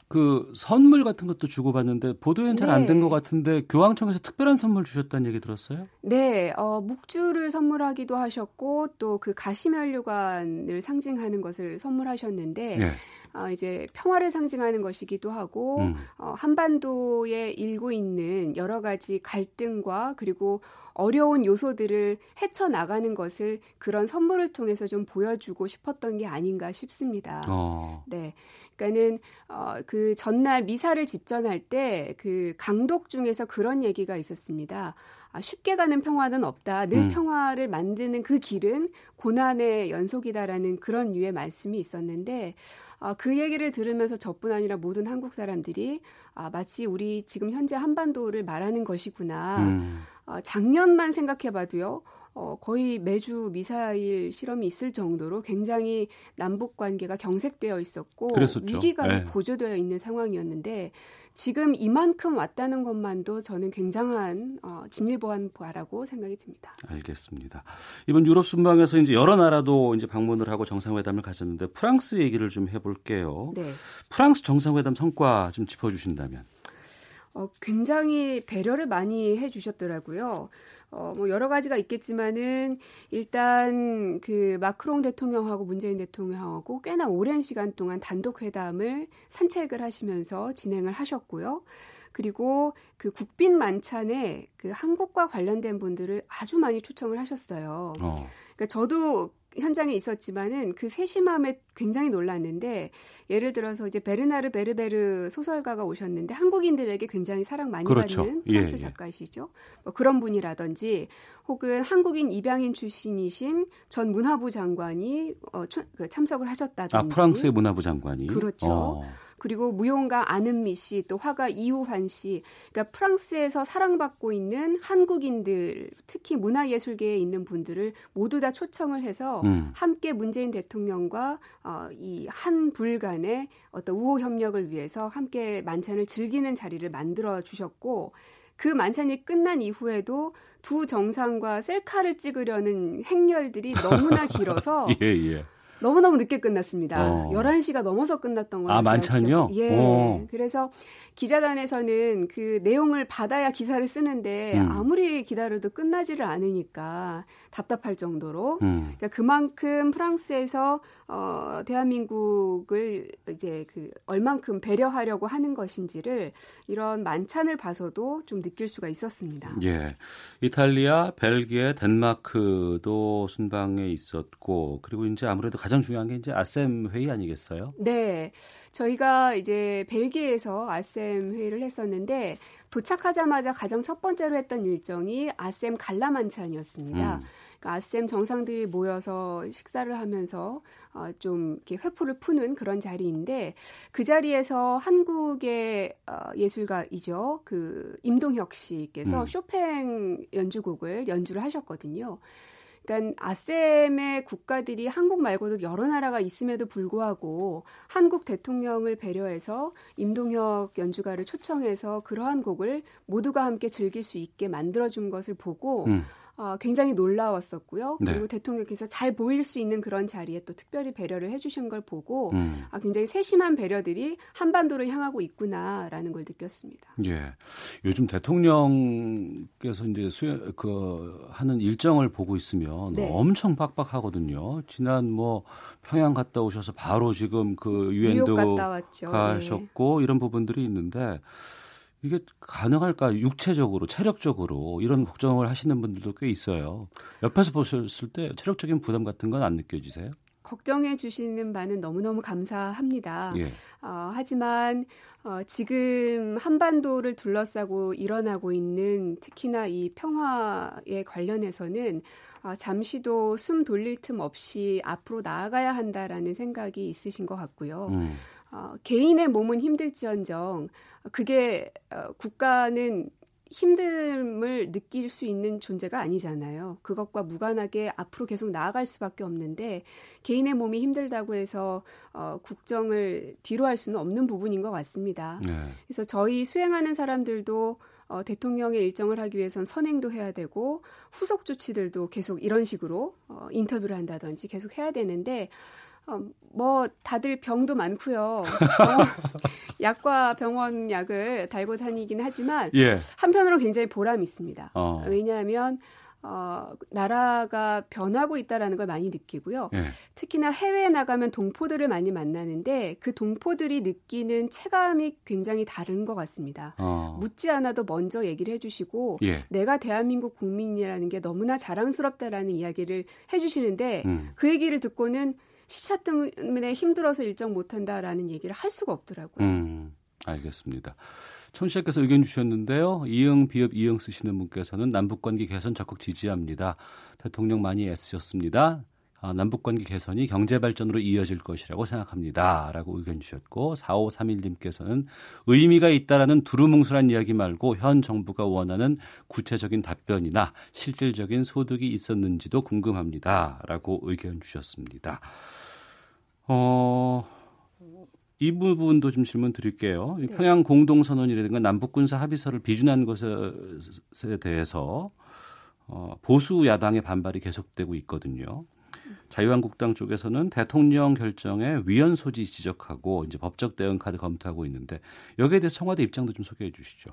그 선물 같은 것도 주고받는데 보도엔 잘 안된 네. 것 같은데 교황청에서 특별한 선물 주셨다는 얘기 들었어요? 네, 어, 묵주를 선물하기도 하셨고 또 그 가시면류관을 상징하는 것을 선물하셨는데 예. 어, 이제 평화를 상징하는 것이기도 하고 음. 어, 한반도에 일고 있는 여러 가지 갈등과 그리고 어려운 요소들을 헤쳐나가는 것을 그런 선물을 통해서 좀 보여주고 싶었던 게 아닌가 싶습니다. 어. 네. 그러니까는 어, 그 전날 미사를 집전할 때 그 강독 중에서 그런 얘기가 있었습니다. 아, 쉽게 가는 평화는 없다. 늘 음. 평화를 만드는 그 길은 고난의 연속이다라는 그런 류의 말씀이 있었는데 아, 그 얘기를 들으면서 저뿐 아니라 모든 한국 사람들이 아, 마치 우리 지금 현재 한반도를 말하는 것이구나. 음. 어, 작년만 생각해봐도요. 어, 거의 매주 미사일 실험이 있을 정도로 굉장히 남북 관계가 경색되어 있었고 그랬었죠. 위기감이 네. 고조되어 있는 상황이었는데 지금 이만큼 왔다는 것만도 저는 굉장한 어, 진일보한 바라고 생각이 듭니다. 알겠습니다. 이번 유럽 순방에서 이제 여러 나라도 이제 방문을 하고 정상회담을 가졌는데 프랑스 얘기를 좀 해볼게요. 네. 프랑스 정상회담 성과 좀 짚어주신다면. 어, 굉장히 배려를 많이 해주셨더라고요. 어, 뭐 여러 가지가 있겠지만은 일단 그 마크롱 대통령하고 문재인 대통령하고 꽤나 오랜 시간 동안 단독 회담을 산책을 하시면서 진행을 하셨고요. 그리고 그 국빈 만찬에 그 한국과 관련된 분들을 아주 많이 초청을 하셨어요. 어. 그러니까 저도 현장에 있었지만은 그 세심함에 굉장히 놀랐는데 예를 들어서 이제 베르나르 베르베르 소설가가 오셨는데 한국인들에게 굉장히 사랑 많이 그렇죠. 받는 예, 프랑스 예. 작가시죠. 뭐 그런 분이라든지 혹은 한국인 입양인 출신이신 전 문화부 장관이 어, 초- 그 참석을 하셨다든지 아 프랑스의 문화부 장관이. 그렇죠. 어. 그리고 무용가 안은미 씨, 또 화가 이우환 씨, 그러니까 프랑스에서 사랑받고 있는 한국인들, 특히 문화예술계에 있는 분들을 모두 다 초청을 해서 음. 함께 문재인 대통령과 어, 이 한불 간의 어떤 우호 협력을 위해서 함께 만찬을 즐기는 자리를 만들어 주셨고 그 만찬이 끝난 이후에도 두 정상과 셀카를 찍으려는 행렬들이 너무나 길어서 예 예. 너무너무 늦게 끝났습니다. 어. 11시가 넘어서 끝났던 걸로 아, 제가 만찬이요? 기억- 예. 어. 그래서 기자단에서는 그 내용을 받아야 기사를 쓰는데 음. 아무리 기다려도 끝나지를 않으니까 답답할 정도로 음. 그러니까 그만큼 프랑스에서 어 대한민국을 이제 그 얼만큼 배려하려고 하는 것인지를 이런 만찬을 봐서도 좀 느낄 수가 있었습니다. 예. 이탈리아, 벨기에, 덴마크도 순방에 있었고 그리고 이제 아무래도 가장 중요한 게 이제 아셈 회의 아니겠어요? 네. 저희가 이제 벨기에에서 아셈 회의를 했었는데 도착하자마자 가장 첫 번째로 했던 일정이 아셈 갈라 만찬이었습니다. 음. 그러니까 아셈 정상들이 모여서 식사를 하면서 어, 좀 이렇게 회포를 푸는 그런 자리인데 그 자리에서 한국의 어, 예술가이죠. 그 임동혁 씨께서 음. 쇼팽 연주곡을 연주를 하셨거든요. 그러니까 아셈의 국가들이 한국 말고도 여러 나라가 있음에도 불구하고 한국 대통령을 배려해서 임동혁 연주가를 초청해서 그러한 곡을 모두가 함께 즐길 수 있게 만들어준 것을 보고 음. 어, 굉장히 놀라웠었고요. 네. 그리고 대통령께서 잘 보일 수 있는 그런 자리에 또 특별히 배려를 해주신 걸 보고 음. 아, 굉장히 세심한 배려들이 한반도를 향하고 있구나라는 걸 느꼈습니다. 예, 요즘 대통령께서 이제 수행 그 하는 일정을 보고 있으면 네. 엄청 빡빡하거든요. 지난 뭐 평양 갔다 오셔서 바로 지금 그 유엔도 가셨고 네. 이런 부분들이 있는데. 이게 가능할까 육체적으로 체력적으로 이런 걱정을 하시는 분들도 꽤 있어요. 옆에서 보셨을 때 체력적인 부담 같은 건 안 느껴지세요? 걱정해 주시는 바는 너무너무 감사합니다. 예. 어, 하지만 어, 지금 한반도를 둘러싸고 일어나고 있는 특히나 이 평화에 관련해서는 어, 잠시도 숨 돌릴 틈 없이 앞으로 나아가야 한다라는 생각이 있으신 것 같고요. 음. 어, 개인의 몸은 힘들지언정 그게 어, 국가는 힘듦을 느낄 수 있는 존재가 아니잖아요. 그것과 무관하게 앞으로 계속 나아갈 수밖에 없는데 개인의 몸이 힘들다고 해서 어, 국정을 뒤로 할 수는 없는 부분인 것 같습니다. 네. 그래서 저희 수행하는 사람들도 어, 대통령의 일정을 하기 위해선 선행도 해야 되고 후속 조치들도 계속 이런 식으로 어, 인터뷰를 한다든지 계속 해야 되는데 어, 뭐 다들 병도 많고요. 어, 약과 병원 약을 달고 다니긴 하지만 예. 한편으로 굉장히 보람이 있습니다. 어. 왜냐하면 어, 나라가 변하고 있다라는 걸 많이 느끼고요. 예. 특히나 해외에 나가면 동포들을 많이 만나는데 그 동포들이 느끼는 체감이 굉장히 다른 것 같습니다. 어. 묻지 않아도 먼저 얘기를 해주시고 예. 내가 대한민국 국민이라는 게 너무나 자랑스럽다라는 이야기를 해주시는데 음. 그 얘기를 듣고는 시차 때문에 힘들어서 일정 못한다라는 얘기를 할 수가 없더라고요. 음, 알겠습니다. 청취자께서 의견 주셨는데요. 이응 비읍 이응 쓰시는 분께서는 남북관계 개선 적극 지지합니다. 대통령 많이 애쓰셨습니다. 아, 남북관계 개선이 경제 발전으로 이어질 것이라고 생각합니다. 라고 의견 주셨고 4531님께서는 의미가 있다라는 두루뭉술한 이야기 말고 현 정부가 원하는 구체적인 답변이나 실질적인 소득이 있었는지도 궁금합니다. 라고 의견 주셨습니다. 어, 이 부분도 좀 질문 드릴게요. 네. 평양 공동선언이라든가 남북군사 합의서를 비준한 것에 대해서 어, 보수 야당의 반발이 계속되고 있거든요. 자유한국당 쪽에서는 대통령 결정에 위헌 소지 지적하고 이제 법적 대응 카드 검토하고 있는데 여기에 대해서 청와대 입장도 좀 소개해 주시죠.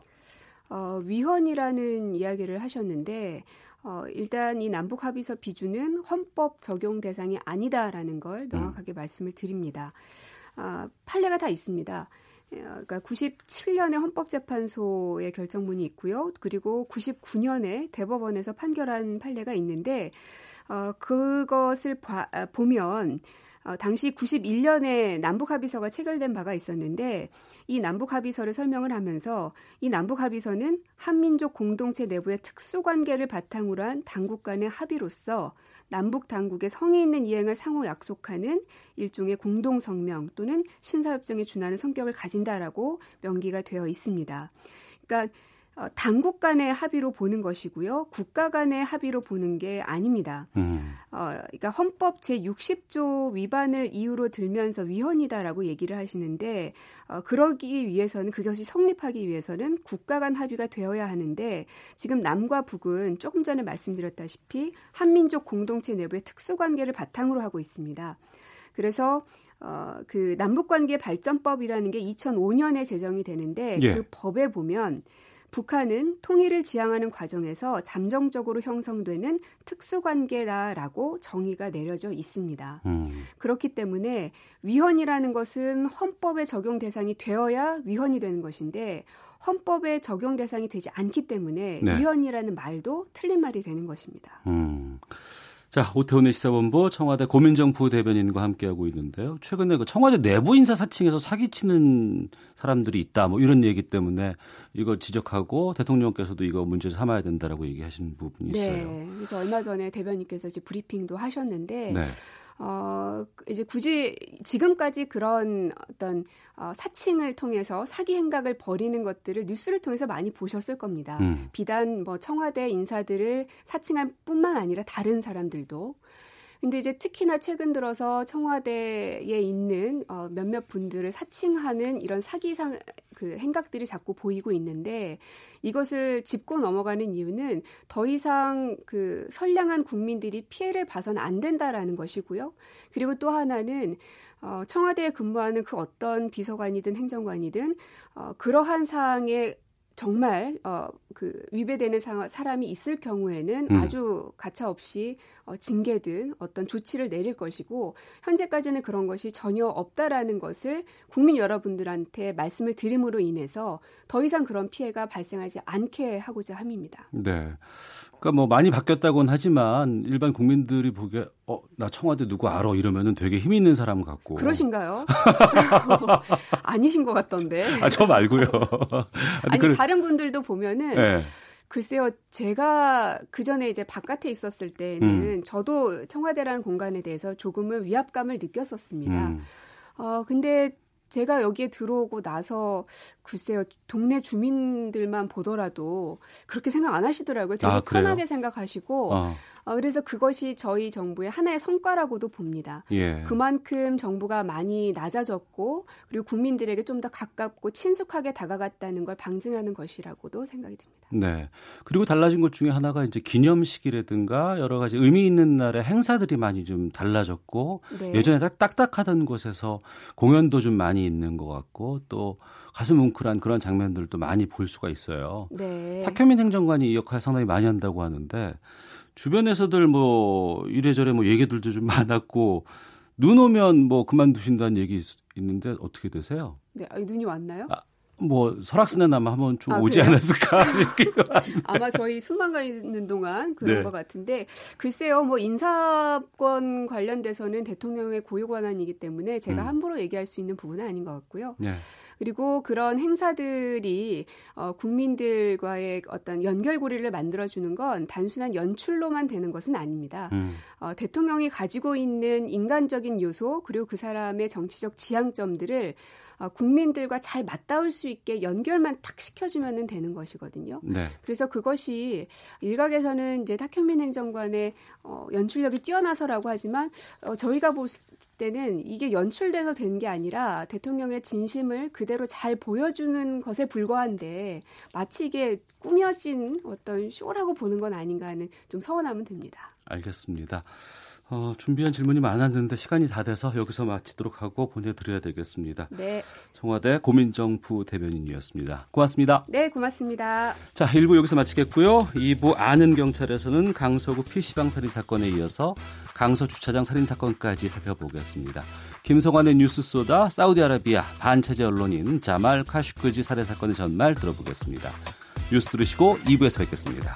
어, 위헌이라는 이야기를 하셨는데 어, 일단 이 남북 합의서 비준은 헌법 적용 대상이 아니다라는 걸 명확하게 음. 말씀을 드립니다. 아, 판례가 다 있습니다. 어, 그러니까 97년에 헌법재판소의 결정문이 있고요. 그리고 99년에 대법원에서 판결한 판례가 있는데 어, 그것을 봐, 아, 보면 어, 당시 91년에 남북 합의서가 체결된 바가 있었는데 이 남북 합의서를 설명을 하면서 이 남북 합의서는 한민족 공동체 내부의 특수 관계를 바탕으로 한 당국 간의 합의로서 남북 당국의 성의 있는 이행을 상호 약속하는 일종의 공동 성명 또는 신사협정에 준하는 성격을 가진다라고 명기가 되어 있습니다. 그러니까 어, 당국 간의 합의로 보는 것이고요. 국가 간의 합의로 보는 게 아닙니다. 음. 어, 그러니까 헌법 제 60조 위반을 이유로 들면서 위헌이다라고 얘기를 하시는데 어, 그러기 위해서는 그것이 성립하기 위해서는 국가 간 합의가 되어야 하는데 지금 남과 북은 조금 전에 말씀드렸다시피 한민족 공동체 내부의 특수관계를 바탕으로 하고 있습니다. 그래서 어, 그 남북관계 발전법이라는 게 2005년에 제정이 되는데 예. 그 법에 보면 북한은 통일을 지향하는 과정에서 잠정적으로 형성되는 특수관계다라고 정의가 내려져 있습니다. 음. 그렇기 때문에 위헌이라는 것은 헌법의 적용 대상이 되어야 위헌이 되는 것인데 헌법의 적용 대상이 되지 않기 때문에 네. 위헌이라는 말도 틀린 말이 되는 것입니다. 음. 자, 오태훈의 시사본부 청와대 고민정 부 대변인과 함께하고 있는데요. 최근에 그 청와대 내부 인사 사칭에서 사기치는 사람들이 있다. 뭐 이런 얘기 때문에 이걸 지적하고 대통령께서도 이거 문제 삼아야 된다라고 얘기하신 부분이 네. 있어요. 네. 그래서 얼마 전에 대변인께서 이제 브리핑도 하셨는데 네. 어, 이제 굳이 지금까지 그런 어떤 어, 사칭을 통해서 사기 행각을 벌이는 것들을 뉴스를 통해서 많이 보셨을 겁니다. 음. 비단 뭐 청와대 인사들을 사칭할 뿐만 아니라 다른 사람들도 근데 이제 특히나 최근 들어서 청와대에 있는 어, 몇몇 분들을 사칭하는 이런 사기상 그 행각들이 자꾸 보이고 있는데 이것을 짚고 넘어가는 이유는 더 이상 그 선량한 국민들이 피해를 봐서는 안 된다라는 것이고요. 그리고 또 하나는 어, 청와대에 근무하는 그 어떤 비서관이든 행정관이든 어, 그러한 사항에 정말 어, 그 위배되는 사, 사람이 있을 경우에는 음. 아주 가차 없이 어, 징계든 어떤 조치를 내릴 것이고 현재까지는 그런 것이 전혀 없다라는 것을 국민 여러분들한테 말씀을 드림으로 인해서 더 이상 그런 피해가 발생하지 않게 하고자 함입니다. 네. 그러니까 뭐 많이 바뀌었다고는 하지만 일반 국민들이 보기에 어, 나 청와대 누구 알아 이러면은 되게 힘 있는 사람 같고. 그러신가요? 아니신 것 같던데. 아, 저 말고요. 아니, 아니 다른 분들도 보면은 네. 글쎄요, 제가 그 전에 이제 바깥에 있었을 때는 음. 저도 청와대라는 공간에 대해서 조금은 위압감을 느꼈었습니다. 음. 어, 근데 제가 여기에 들어오고 나서 글쎄요 동네 주민들만 보더라도 그렇게 생각 안 하시더라고요. 되게 아, 편하게 생각하시고 어. 어, 그래서 그것이 저희 정부의 하나의 성과라고도 봅니다. 예. 그만큼 정부가 많이 낮아졌고 그리고 국민들에게 좀 더 가깝고 친숙하게 다가갔다는 걸 방증하는 것이라고도 생각이 듭니다. 네. 그리고 달라진 것 중에 하나가 이제 기념식이라든가 여러 가지 의미 있는 날의 행사들이 많이 좀 달라졌고 네. 예전에 딱딱하던 곳에서 공연도 좀 많이 있는 것 같고 또 가슴 뭉클한 그런 장면들도 많이 볼 수가 있어요. 네. 탁현민 행정관이 이 역할 상당히 많이 한다고 하는데 주변에서들 뭐 이래저래 뭐 얘기들도 좀 많았고 눈 오면 뭐 그만두신다는 얘기 있는데 어떻게 되세요? 네, 아, 눈이 왔나요? 아, 뭐 설악스네나마 한번 좀 아, 오지 그래요? 않았을까 싶기도 아마 저희 순방 가 있는 동안 그런 네. 것 같은데 글쎄요 뭐 인사권 관련돼서는 대통령의 고유 권한이기 때문에 제가 음. 함부로 얘기할 수 있는 부분은 아닌 것 같고요. 네. 그리고 그런 행사들이 어, 국민들과의 어떤 연결고리를 만들어주는 건 단순한 연출로만 되는 것은 아닙니다. 음. 어, 대통령이 가지고 있는 인간적인 요소 그리고 그 사람의 정치적 지향점들을 어, 국민들과 잘 맞닿을 수 있게 연결만 탁 시켜주면 되는 것이거든요. 네. 그래서 그것이 일각에서는 이제 탁현민 행정관의 어, 연출력이 뛰어나서라고 하지만 어, 저희가 볼 때는 이게 연출돼서 된 게 아니라 대통령의 진심을 그대로 잘 보여주는 것에 불과한데 마치 이게 꾸며진 어떤 쇼라고 보는 건 아닌가 하는 좀 서운함은 듭니다. 알겠습니다. 어, 준비한 질문이 많았는데 시간이 다 돼서 여기서 마치도록 하고 보내드려야 되겠습니다. 네. 청와대 고민정 부 대변인이었습니다. 고맙습니다. 네, 고맙습니다. 자, 1부 여기서 마치겠고요. 2부 아는 경찰에서는 강서구 PC방 살인 사건에 이어서 강서 주차장 살인 사건까지 살펴보겠습니다. 김성환의 뉴스 소다 사우디아라비아 반체제 언론인 자말 카슈크지 살해 사건의 전말 들어보겠습니다. 뉴스 들으시고 2부에서 뵙겠습니다.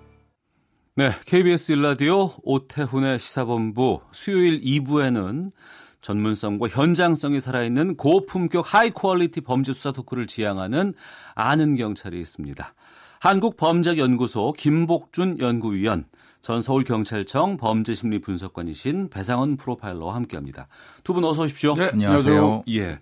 네, KBS 일라디오 오태훈의 시사본부 수요일 2부에는 전문성과 현장성이 살아있는 고품격 high quality 범죄 수사 토크를 지향하는 아는 경찰이 있습니다. 한국범죄연구소 김복준 연구위원, 전 서울경찰청 범죄심리분석관이신 배상훈 프로파일러와 함께합니다. 두 분 어서 오십시오. 네, 안녕하세요. 예.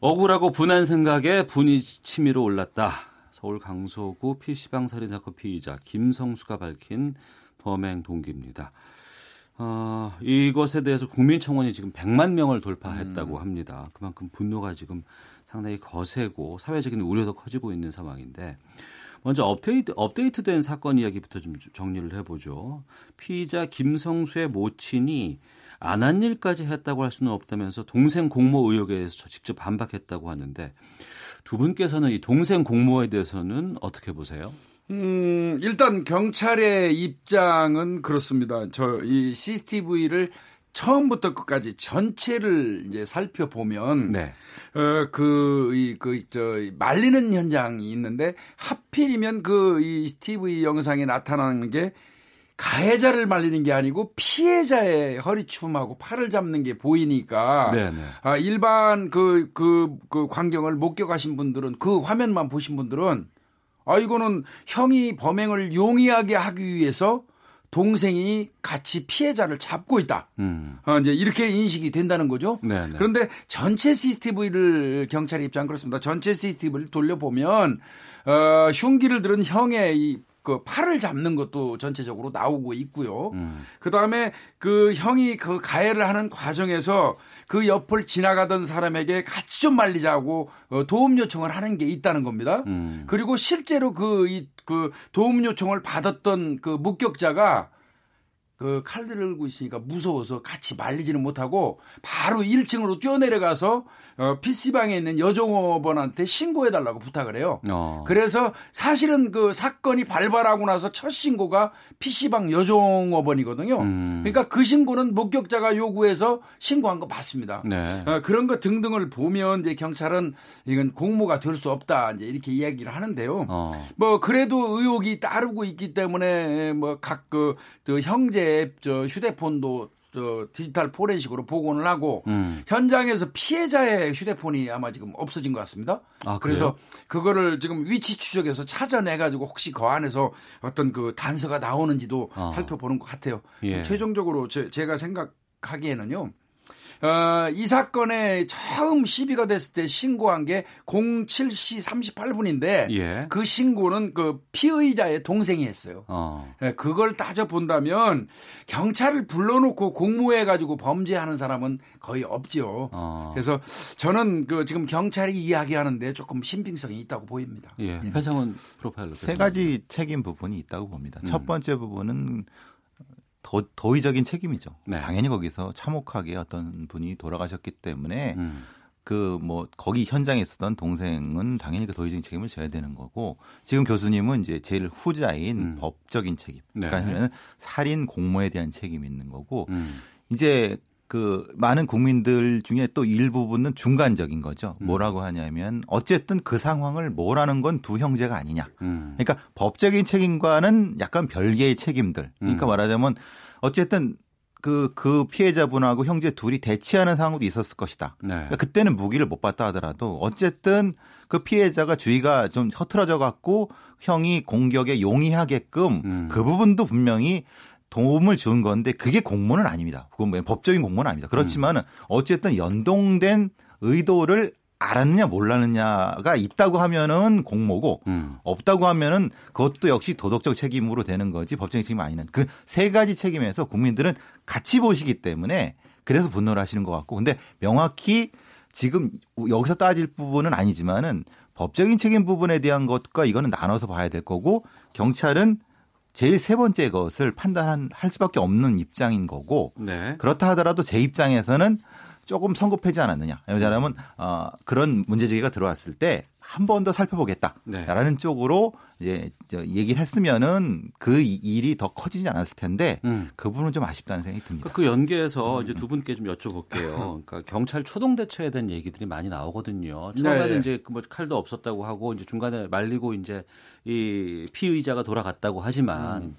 억울하고 분한 생각에 분이 치밀어 올랐다. 서울 강서구 PC방 살인 사건 피의자 김성수가 밝힌 범행 동기입니다. 어, 이것에 대해서 국민청원이 지금 100만 명을 돌파했다고 음. 합니다. 그만큼 분노가 지금 상당히 거세고 사회적인 우려도 커지고 있는 상황인데 먼저 업데이트, 업데이트된 사건 이야기부터 좀 정리를 해보죠. 피의자 김성수의 모친이 안 한 일까지 했다고 할 수는 없다면서 동생 공모 의혹에 대해서 직접 반박했다고 하는데 두 분께서는 이 동생 공모에 대해서는 어떻게 보세요? 음, 일단 경찰의 입장은 그렇습니다. 저 이 CCTV를 처음부터 끝까지 전체를 이제 살펴보면 네. 어 그이그저 말리는 현장이 있는데 하필이면 그 이 TV 영상에 나타나는 게 가해자를 말리는 게 아니고 피해자의 허리춤하고 팔을 잡는 게 보이니까 네네. 아 일반 그 그 그 광경을 목격하신 분들은 그 화면만 보신 분들은 아 이거는 형이 범행을 용이하게 하기 위해서 동생이 같이 피해자를 잡고 있다. 음. 어, 이제 이렇게 인식이 된다는 거죠. 네네. 그런데 전체 CCTV를 경찰 입장 그렇습니다. 전체 CCTV를 돌려보면 어, 흉기를 들은 형의 이 그 팔을 잡는 것도 전체적으로 나오고 있고요. 음. 그 다음에 그 형이 그 가해를 하는 과정에서 그 옆을 지나가던 사람에게 같이 좀 말리자고 어, 도움 요청을 하는 게 있다는 겁니다. 음. 그리고 실제로 그, 이, 그 도움 요청을 받았던 그 목격자가 그칼 들고 있으니까 무서워서 같이 말리지는 못하고 바로 1층으로 뛰어내려가서 어, PC방에 있는 여종업원한테 신고해달라고 부탁을 해요. 어. 그래서 사실은 그 사건이 발발하고 나서 첫 신고가 PC방 여종업원이거든요. 음. 그러니까 그 신고는 목격자가 요구해서 신고한 거 맞습니다. 네. 어, 그런 것 등등을 보면 이제 경찰은 이건 공모가 될 수 없다 이제 이렇게 이야기를 하는데요. 어. 뭐 그래도 의혹이 따르고 있기 때문에 뭐 각 그 형제 저 휴대폰도 저 디지털 포렌식으로 복원을 하고 음. 현장에서 피해자의 휴대폰이 아마 지금 없어진 것 같습니다. 아, 그래서 그거를 지금 위치 추적해서 찾아내 가지고 혹시 그 안에서 어떤 그 단서가 나오는지도 어. 살펴보는 것 같아요. 예. 최종적으로 제, 제가 생각하기에는요. 어, 이 사건에 처음 시비가 됐을 때 신고한 게 07시 38분인데 예. 그 신고는 그 피의자의 동생이 했어요. 어. 예, 그걸 따져 본다면 경찰을 불러놓고 공모해 가지고 범죄하는 사람은 거의 없죠. 어. 그래서 저는 그 지금 경찰이 이야기하는데 조금 신빙성이 있다고 보입니다. 예. 회상은 프로파일러. 세 가지 책임 부분이 있다고 봅니다. 음. 첫 번째 부분은 도, 도의적인 책임이죠. 네. 당연히 거기서 참혹하게 어떤 분이 돌아가셨기 때문에 음. 그뭐 거기 현장에 있었던 동생은 당연히 그 도의적인 책임을 져야 되는 거고 지금 교수님은 이제 제일 후자인 음. 법적인 책임. 네. 그러니까 하면 살인 공모에 대한 책임이 있는 거고 음. 이제 그 많은 국민들 중에 또 일부분은 중간적인 거죠. 음. 뭐라고 하냐면 어쨌든 그 상황을 뭐라는 건 두 형제가 아니냐. 음. 그러니까 법적인 책임과는 약간 별개의 책임들. 그러니까 음. 말하자면 어쨌든 그, 그 피해자분하고 형제 둘이 대치하는 상황도 있었을 것이다. 네. 그러니까 그때는 무기를 못 봤다 하더라도 어쨌든 그 피해자가 주의가 좀 흐트러져 갖고 형이 공격에 용이하게끔 음. 그 부분도 분명히 도움을 준 건데 그게 공모는 아닙니다. 그건 뭐 법적인 공모는 아닙니다. 그렇지만은 어쨌든 연동된 의도를 알았느냐 몰랐느냐가 있다고 하면은 공모고 음. 없다고 하면은 그것도 역시 도덕적 책임으로 되는 거지 법적인 책임이 아니는 그 세 가지 책임에서 국민들은 같이 보시기 때문에 그래서 분노를 하시는 것 같고 근데 명확히 지금 여기서 따질 부분은 아니지만은 법적인 책임 부분에 대한 것과 이거는 나눠서 봐야 될 거고 경찰은 제일 세 번째 것을 판단할 수밖에 없는 입장인 거고 네. 그렇다 하더라도 제 입장에서는 조금 성급하지 않았느냐. 왜냐하면 어, 그런 문제 제기가 들어왔을 때 한 번 더 살펴보겠다라는 네. 쪽으로 이제 저 얘기를 했으면은 그 일이 더 커지지 않았을 텐데 음. 그 부분은 좀 아쉽다는 생각이 듭니다. 그 연계해서 이제 두 분께 좀 여쭤볼게요. 그러니까 경찰 초동 대처에 대한 얘기들이 많이 나오거든요. 처음에는 네. 이제 그뭐 칼도 없었다고 하고 이제 중간에 말리고 이제 이 피의자가 돌아갔다고 하지만 음.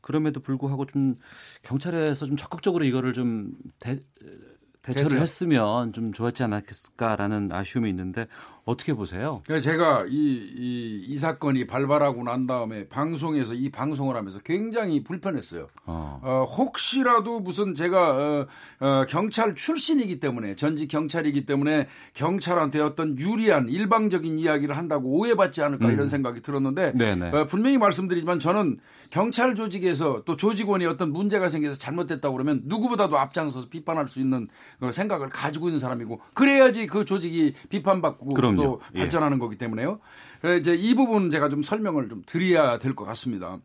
그럼에도 불구하고 좀 경찰에서 좀 적극적으로 이거를 좀 대, 대처를 대처. 했으면 좀 좋았지 않았을까라는 아쉬움이 있는데 어떻게 보세요? 그래서 제가 이, 이, 이 사건이 발발하고 난 다음에 방송에서 이 방송을 하면서 굉장히 불편했어요. 어. 어, 혹시라도 무슨 제가 어, 어, 경찰 출신이기 때문에 전직 경찰이기 때문에 경찰한테 어떤 유리한 일방적인 이야기를 한다고 오해받지 않을까 음. 이런 생각이 들었는데. 어, 분명히 말씀드리지만 저는 경찰 조직에서 또 조직원이 어떤 문제가 생겨서 잘못됐다고 그러면 누구보다도 앞장서서 비판할 수 있는 그 생각을 가지고 있는 사람이고 그래야지 그 조직이 비판받고 그럼 요. 또 예. 발전하는 거기 때문에요. 이제 이 부분 제가 좀 설명을 좀 드려야 될 것 같습니다.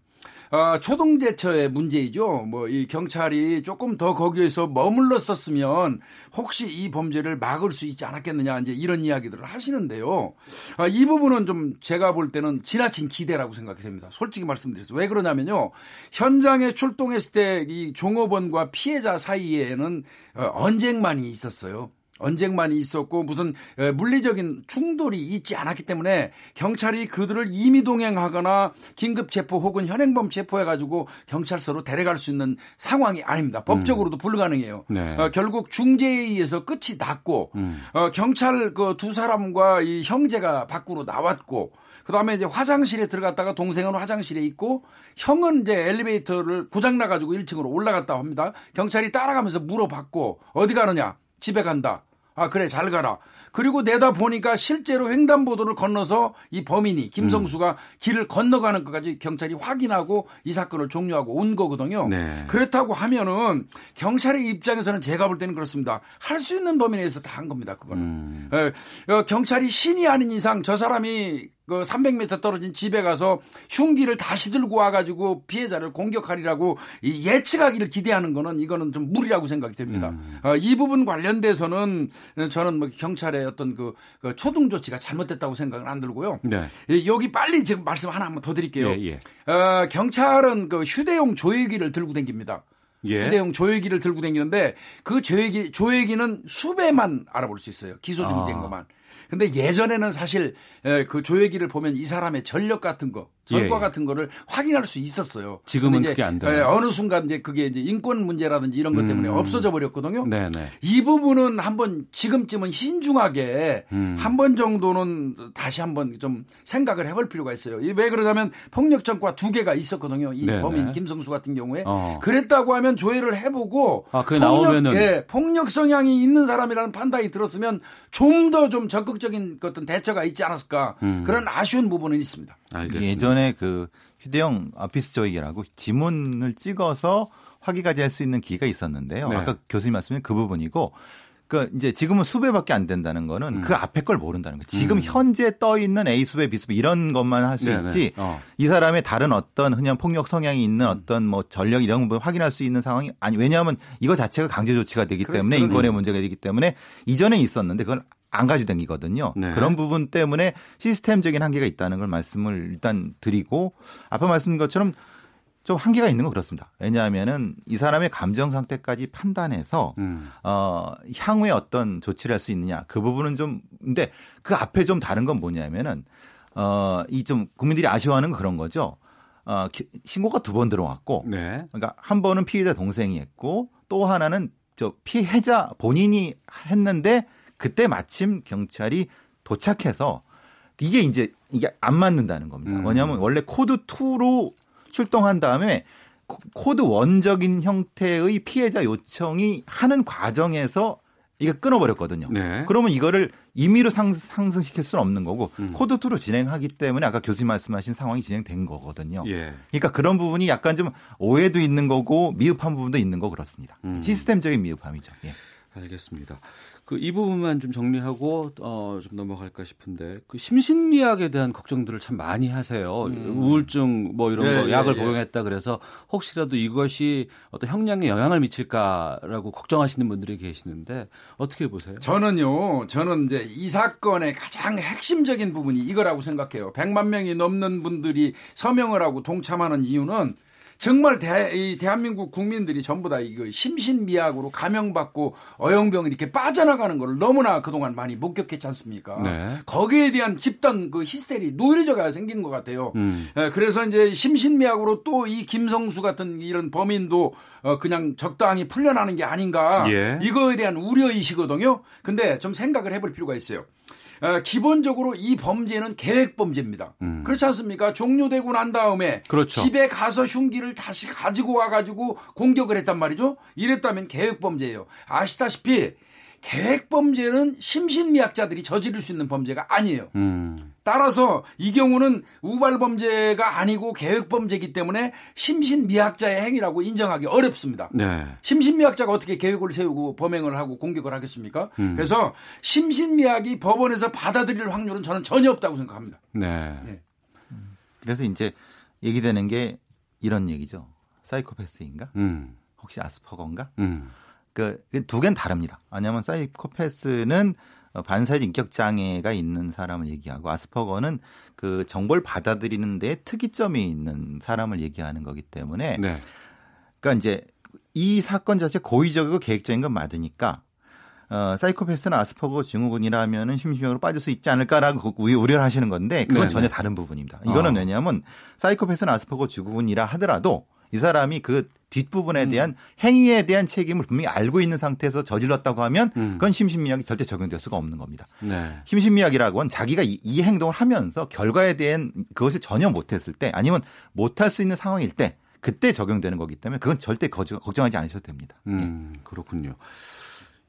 어, 초동제처의 문제이죠. 뭐 이 경찰이 조금 더 거기에서 머물렀었으면 혹시 이 범죄를 막을 수 있지 않았겠느냐 이제 이런 이야기들을 하시는데요. 아, 이 부분은 좀 제가 볼 때는 지나친 기대라고 생각이 됩니다. 솔직히 말씀드려서 왜 그러냐면요. 현장에 출동했을 때 이 종업원과 피해자 사이에는 어, 언쟁만이 있었어요. 언쟁만이 있었고 무슨 물리적인 충돌이 있지 않았기 때문에 경찰이 그들을 임의 동행하거나 긴급 체포 혹은 현행범 체포해 가지고 경찰서로 데려갈 수 있는 상황이 아닙니다. 법적으로도 음. 불가능해요. 네. 어, 결국 중재에 의해서 끝이 났고 음. 어, 경찰 그 두 사람과 이 형제가 밖으로 나왔고 그다음에 이제 화장실에 들어갔다가 동생은 화장실에 있고 형은 이제 엘리베이터를 고장 나 가지고 1층으로 올라갔다 합니다. 경찰이 따라가면서 물어봤고 어디 가느냐? 집에 간다. 아 그래 잘 가라. 그리고 내다 보니까 실제로 횡단보도를 건너서 이 범인이 김성수가 음. 길을 건너가는 것까지 경찰이 확인하고 이 사건을 종료하고 온 거거든요. 네. 그렇다고 하면은 경찰의 입장에서는 제가 볼 때는 그렇습니다. 할 수 있는 범위 내에서 다 한 겁니다. 그거는 음. 에, 어, 경찰이 신이 아닌 이상 저 사람이 그 300m 떨어진 집에 가서 흉기를 다시 들고 와가지고 피해자를 공격하리라고 이 예측하기를 기대하는 거는 이거는 좀 무리라고 생각이 됩니다. 음. 어, 이 부분 관련돼서는 저는 뭐 경찰의 어떤 그, 그 초등 조치가 잘못됐다고 생각은 안 들고요. 네. 여기 빨리 지금 말씀 하나 한번 더 드릴게요. 예, 예. 어, 경찰은 그 휴대용 조회기를 들고 댕깁니다. 예. 휴대용 조회기를 들고 다니는데 그 조회기 조회기는 수배만 알아볼 수 있어요. 기소 중된 아. 것만. 근데 예전에는 사실 그 조회기를 보면 이 사람의 전력 같은 거 전과 예. 같은 거를 확인할 수 있었어요. 지금은 그게 안 돼요. 어느 순간 이제 그게 이제 인권 문제라든지 이런 것 때문에 음. 없어져 버렸거든요. 네네. 이 부분은 한번 지금쯤은 신중하게 음. 한번 정도는 다시 한번 좀 생각을 해볼 필요가 있어요. 왜 그러냐면 폭력 전과 두 개가 있었거든요. 이 네네. 범인 김성수 같은 경우에 어. 그랬다고 하면 조회를 해보고 아, 그게 폭력, 나오면은 예, 폭력 성향이 있는 사람이라는 판단이 들었으면 좀 더좀 좀 적극적인 어떤 대처가 있지 않았을까 음. 그런 아쉬운 부분은 있습니다. 알겠습니다. 예전 에 그 휴대용 아피스 조이기라고 지문을 찍어서 확인까지 할 수 있는 기기가 있었는데요. 네. 아까 교수님 말씀은 그 부분이고 그 이제 지금은 수배밖에 안 된다는 거는 음. 그 앞에 걸 모른다는 거예요. 지금 음. 현재 떠 있는 A 수배, B 수배 이런 것만 할 수 있지 어. 이 사람의 다른 어떤 그냥 폭력 성향이 있는 음. 어떤 뭐 전력 이런 부분 확인할 수 있는 상황이 아니 왜냐하면 이거 자체가 강제 조치가 되기 때문에 인권의 문제가 되기 때문에 이전에 있었는데 그걸 안 가지고 다니거든요. 네. 그런 부분 때문에 시스템적인 한계가 있다는 걸 말씀을 일단 드리고 아까 말씀드린 것처럼 좀 한계가 있는 건 그렇습니다. 왜냐하면은 이 사람의 감정 상태까지 판단해서 음. 어 향후에 어떤 조치를 할 수 있느냐 그 부분은 좀 근데 그 앞에 좀 다른 건 뭐냐면은 어이 좀 국민들이 아쉬워하는 건 그런 거죠. 어 신고가 두 번 들어왔고 네. 그러니까 한 번은 피해자 동생이 했고 또 하나는 저 피해자 본인이 했는데 그때 마침 경찰이 도착해서 이게 이제 이게 안 맞는다는 겁니다. 음. 뭐냐면 원래 코드 2로 출동한 다음에 코드 one적인 형태의 피해자 요청이 하는 과정에서 이게 끊어버렸거든요. 네. 그러면 이거를 임의로 상, 승시킬 수는 없는 거고 음. 코드 2로 진행하기 때문에 아까 교수님 말씀하신 상황이 진행된 거거든요. 예. 그러니까 그런 부분이 약간 좀 오해도 있는 거고 미흡한 부분도 있는 거 그렇습니다. 음. 시스템적인 미흡함이죠. 예. 알겠습니다. 그 이 부분만 좀 정리하고 어, 좀 넘어갈까 싶은데 그 심신미약에 대한 걱정들을 참 많이 하세요. 음. 우울증 뭐 이런 예, 거 약을 예, 예. 복용했다 그래서 혹시라도 이것이 어떤 형량에 영향을 미칠까라고 걱정하시는 분들이 계시는데 어떻게 보세요? 저는요. 저는 이제 이 사건의 가장 핵심적인 부분이 이거라고 생각해요. 100만 명이 넘는 분들이 서명을 하고 동참하는 이유는 정말 대, 이 대한민국 국민들이 전부 다 이거 심신미약으로 감염받고 어영병이 이렇게 빠져나가는 걸 너무나 그동안 많이 목격했지 않습니까? 네. 거기에 대한 집단 그 히스테리 노이즈가 생긴 것 같아요. 음. 예, 그래서 이제 심신미약으로 또 이 김성수 같은 이런 범인도 어 그냥 적당히 풀려나는 게 아닌가 예. 이거에 대한 우려이시거든요. 근데 좀 생각을 해볼 필요가 있어요. 어, 기본적으로 이 범죄는 계획 범죄입니다. 음. 그렇지 않습니까? 종료되고 난 다음에 그렇죠. 집에 가서 흉기를 다시 가지고 와가지고 공격을 했단 말이죠. 이랬다면 계획 범죄예요. 아시다시피 계획 범죄는 심신미약자들이 저지를 수 있는 범죄가 아니에요. 음. 따라서 이 경우는 우발 범죄가 아니고 계획 범죄이기 때문에 심신미약자의 행위라고 인정하기 어렵습니다. 네. 심신미약자가 어떻게 계획을 세우고 범행을 하고 공격을 하겠습니까? 음. 그래서 심신미약이 법원에서 받아들일 확률은 저는 전혀 없다고 생각합니다. 네. 네. 그래서 이제 얘기되는 게 이런 얘기죠. 사이코패스인가? 음. 혹시 아스퍼거인가? 음. 그두 개는 다릅니다. 왜냐하면 사이코패스는 어, 반사회적 인격 장애가 있는 사람을 얘기하고 아스퍼거는 그 정보를 받아들이는 데 특이점이 있는 사람을 얘기하는 거기 때문에 네. 그러니까 이제 이 사건 자체 고의적이고 계획적인 건 맞으니까 어, 사이코패스나 아스퍼거 증후군이라면은 심신병으로 빠질 수 있지 않을까라고 우려- 우려를 하시는 건데 그건 네네. 전혀 다른 부분입니다. 이거는 어. 왜냐하면 사이코패스나 아스퍼거 증후군이라 하더라도 이 사람이 그 뒷부분에 대한 행위에 대한 책임을 분명히 알고 있는 상태에서 저질렀다고 하면 음. 그건 심신미약이 절대 적용될 수가 없는 겁니다. 네. 심신미약이라고 는 자기가 이, 이 행동을 하면서 결과에 대한 그것을 전혀 못했을 때 아니면 못할 수 있는 상황일 때 그때 적용되는 거기 때문에 그건 절대 걱정하지 않으셔도 됩니다. 음, 그렇군요.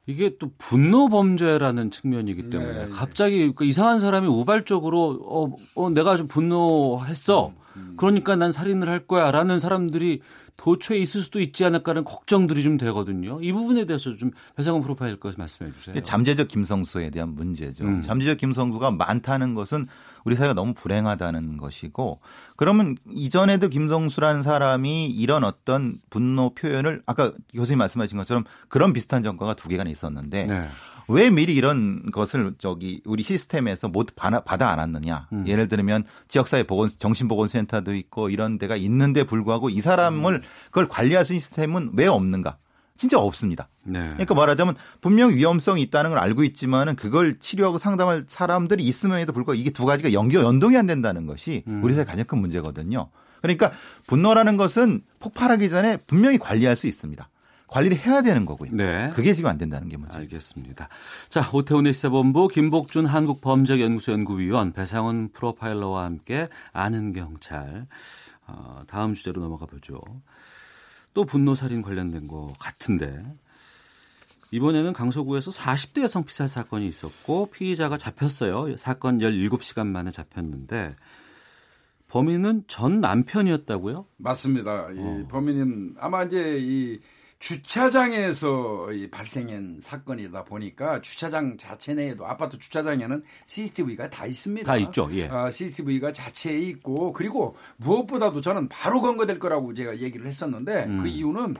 이게 또 분노 범죄라는 측면이기 때문에 네, 갑자기 그 이상한 사람이 우발적으로 어, 어 내가 좀 분노했어. 그러니까 난 살인을 할 거야라는 사람들이 도처에 있을 수도 있지 않을까라는 걱정들이 좀 되거든요. 이 부분에 대해서 좀 배상훈 프로파일까 말씀해 주세요. 잠재적 김성수에 대한 문제죠. 음. 잠재적 김성수가 많다는 것은 우리 사회가 너무 불행하다는 것이고 그러면 이전에도 김성수라는 사람이 이런 어떤 분노 표현을 아까 교수님 말씀하신 것처럼 그런 비슷한 전과가 두 개가 있었는데 네. 왜 미리 이런 것을 저기 우리 시스템에서 받아, 받아 안았느냐. 음. 예를 들면 지역사회 보건 정신보건센터도 있고 이런 데가 있는데 불구하고 이 사람을 음. 그걸 관리할 수 있는 시스템은 왜 없는가? 진짜 없습니다. 네. 그러니까 말하자면 분명 위험성이 있다는 걸 알고 있지만은 그걸 치료하고 상담할 사람들이 있음에도 불구하고 이게 두 가지가 연결 연동이 안 된다는 것이 음. 우리 사회 가장 큰 문제거든요. 그러니까 분노라는 것은 폭발하기 전에 분명히 관리할 수 있습니다. 관리를 해야 되는 거고요. 네. 그게 지금 안 된다는 게 문제. 알겠습니다. 자, 오태훈의 시사본부 김복준 한국범죄연구소 연구위원 배상훈 프로파일러와 함께 아는 경찰 어, 다음 주제로 넘어가 보죠. 또 분노살인 관련된 것 같은데 이번에는 강서구에서 40대 여성 피살 사건이 있었고 피의자가 잡혔어요. 사건 17시간 만에 잡혔는데 범인은 전 남편이었다고요? 맞습니다. 이 어. 범인은 아마 이제 이 주차장에서 이 발생한 사건이다 보니까 주차장 자체 내에도 아파트 주차장에는 CCTV가 다 있습니다. 다 있죠. 예. 아, CCTV가 자체에 있고 그리고 무엇보다도 저는 바로 검거될 거라고 제가 얘기를 했었는데 음. 그 이유는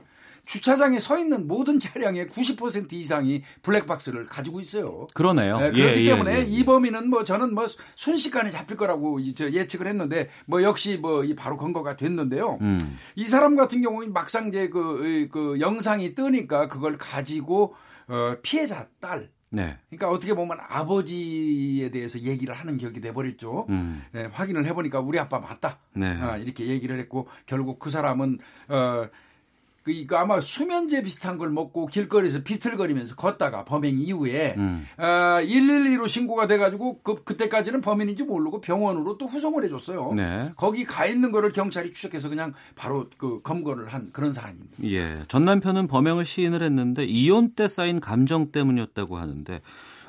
주차장에 서 있는 모든 차량의 90% 이상이 블랙박스를 가지고 있어요. 그러네요. 네, 예, 그렇기 예, 때문에 예. 이 범인은 뭐 저는 뭐 순식간에 잡힐 거라고 예측을 했는데 뭐 역시 뭐이 바로 검거가 됐는데요. 음. 이 사람 같은 경우는 막상 이제 그, 이- 그 영상이 뜨니까 그걸 가지고 어, 피해자 딸 네. 그러니까 어떻게 보면 아버지에 대해서 얘기를 하는 격이 돼버렸죠. 음. 예, 확인을 해보니까 우리 아빠 맞다. 네. 아, 이렇게 얘기를 했고 결국 그 사람은 어, 그 이거 아마 수면제 비슷한 걸 먹고 길거리에서 비틀거리면서 걷다가 범행 이후에 음. 어, 112로 신고가 돼가지고 그 그때까지는 범인인지 모르고 병원으로 또 후송을 해줬어요. 네. 거기 가 있는 거를 경찰이 추적해서 그냥 바로 그 검거를 한 그런 사안입니다. 예. 전 남편은 범행을 시인을 했는데 이혼 때 쌓인 감정 때문이었다고 하는데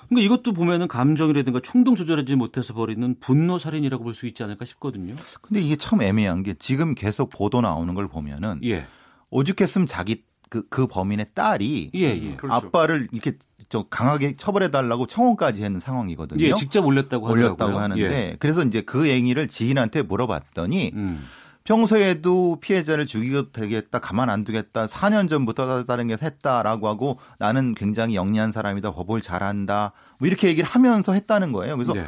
그러니까 이것도 보면은 감정이라든가 충동 조절하지 못해서 벌이는 분노 살인이라고 볼 수 있지 않을까 싶거든요. 근데 이게 참 애매한 게 지금 계속 보도 나오는 걸 보면은 예. 오죽했으면 자기 그, 그 범인의 딸이 예, 예. 그렇죠. 아빠를 이렇게 저 강하게 처벌해 달라고 청원까지 했는 상황이거든요. 예, 직접 올렸다고 올렸다고 하더라고요. 하는데 예. 그래서 이제 그 얘기를 지인한테 물어봤더니 음. 평소에도 피해자를 죽이고 되겠다, 가만 안 두겠다, 4년 전부터 다른 게 했다라고 하고 나는 굉장히 영리한 사람이다, 법을 잘한다, 뭐 이렇게 얘기를 하면서 했다는 거예요. 그래서 네.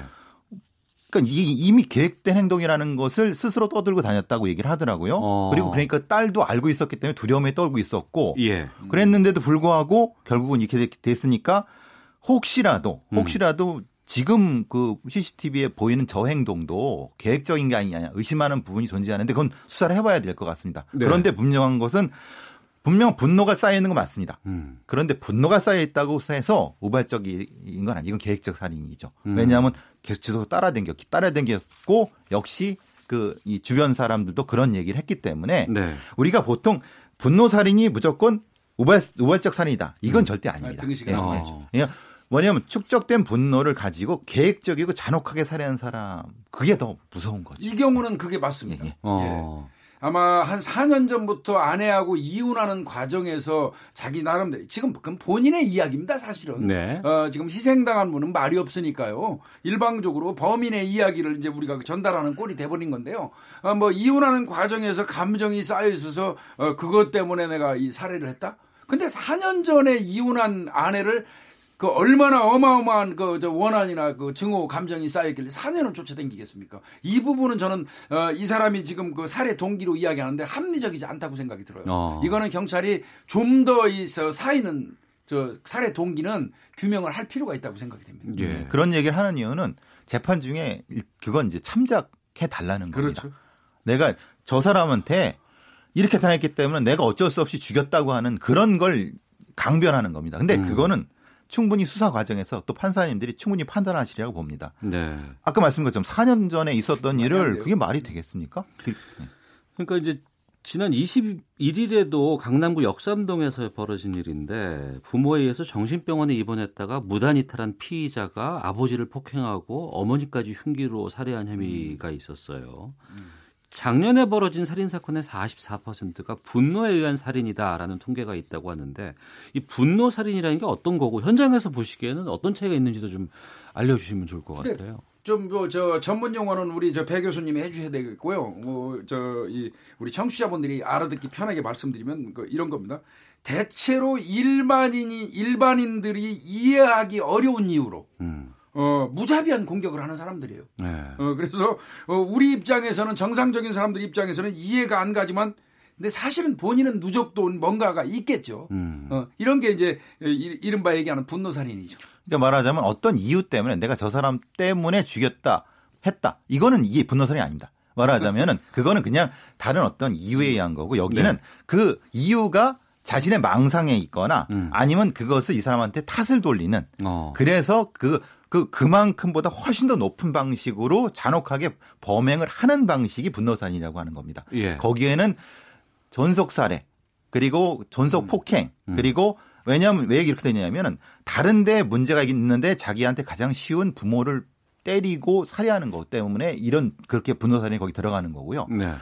그러니까 이- 이미 계획된 행동이라는 것을 스스로 떠들고 다녔다고 얘기를 하더라고요. 어. 그리고 그러니까 딸도 알고 있었기 때문에 두려움에 떨고 있었고 예. 그랬는데도 불구하고 결국은 이렇게 됐- 됐으니까 혹시라도 음. 혹시라도 지금 그 CCTV에 보이는 저 행동도 계획적인 게 아니냐 의심하는 부분이 존재하는데 그건 수사를 해봐야 될 것 같습니다. 네. 그런데 분명한 것은 분명 분노가 쌓여 있는 건 맞습니다. 음. 그런데 분노가 쌓여 있다고 해서 우발적인 건 아니고 이건 계획적 살인이죠. 음. 왜냐하면 계속 지속 따라댕겼기 따라댕겼고 역시 그 이 주변 사람들도 그런 얘기를 했기 때문에 네. 우리가 보통 분노 살인이 무조건 우발 우발적 살인이다. 이건 음. 절대 아닙니다. 아, 등식이 예, 나와요. 예. 그냥 뭐냐면 축적된 분노를 가지고 계획적이고 잔혹하게 살해한 사람 그게 더 무서운 거죠. 이 경우는 그게 맞습니다. 예, 예. 어. 아마 한 4년 전부터 아내하고 이혼하는 과정에서 자기 나름대로 지금 그건 본인의 이야기입니다 사실은. 네. 어, 지금 희생당한 분은 말이 없으니까요. 일방적으로 범인의 이야기를 이제 우리가 전달하는 꼴이 돼버린 건데요. 어, 뭐 이혼하는 과정에서 감정이 쌓여 있어서 어, 그것 때문에 내가 이 살해를 했다? 근데 4년 전에 이혼한 아내를 그 얼마나 어마어마한 그저 원한이나 그 증오 감정이 쌓였길래 4년을 쫓아다니겠습니까? 이 부분은 저는 어, 이 사람이 지금 그 살해 동기로 이야기하는데 합리적이지 않다고 생각이 들어요. 어. 이거는 경찰이 좀 더 이 사이는 저 살해 동기는 규명을 할 필요가 있다고 생각이 됩니다. 예. 네, 그런 얘기를 하는 이유는 재판 중에 일- 그건 이제 참작해 달라는 겁니다. 그렇죠. 내가 저 사람한테 이렇게 당했기 때문에 내가 어쩔 수 없이 죽였다고 하는 그런 걸 강변하는 겁니다. 근데 음. 그거는 충분히 수사 과정에서 또 판사님들이 충분히 판단하시리라고 봅니다. 네. 아까 말씀드린 것처럼 4년 전에 있었던 일을. 그게 말이 되겠습니까? 그- 네. 그러니까 이제 지난 21일에도 강남구 역삼동에서 벌어진 일인데 부모에 의해서 정신병원에 입원했다가 무단 이탈한 피의자가 아버지를 폭행하고 어머니까지 흉기로 살해한 혐의가 있었어요. 작년에 벌어진 살인 사건의 44%가 분노에 의한 살인이다라는 통계가 있다고 하는데 이 분노 살인이라는 게 어떤 거고 현장에서 보시기에는 어떤 차이가 있는지도 좀 알려주시면 좋을 것 네. 같아요. 좀뭐저 전문 용어는 우리 저 배 교수님이 해주셔야 되겠고요. 뭐저이 우리 청취자분들이 알아듣기 편하게 말씀드리면 그 이런 겁니다. 대체로 일반인이 일반인들이 이해하기 어려운 이유로 음. 어 무자비한 공격을 하는 사람들이에요. 네. 어 그래서 어, 우리 입장에서는 정상적인 사람들 입장에서는 이해가 안 가지만 근데 사실은 본인은 누적도 뭔가가 있겠죠. 음. 어, 이런 게 이제 이- 이른바 얘기하는 분노살인이죠. 그러니까 말하자면 어떤 이유 때문에 내가 저 사람 때문에 죽였다 했다. 이거는 이게 분노선이 아닙니다. 말하자면은 그거는 그냥 다른 어떤 이유에 의한 거고 여기는 네. 그 이유가 자신의 망상에 있거나 음. 아니면 그것을 이 사람한테 탓을 돌리는 어. 그래서 그, 그, 그만큼보다 훨씬 더 높은 방식으로 잔혹하게 범행을 하는 방식이 분노산이라고 하는 겁니다. 예. 거기에는 전속 살해, 그리고 전속 폭행, 음. 그리고 왜냐하면 왜 이렇게 되냐면은 다른데 문제가 있는데 자기한테 가장 쉬운 부모를 때리고 살해하는 것 때문에 이런 그렇게 분노살인이 거기 들어가는 거고요. 네.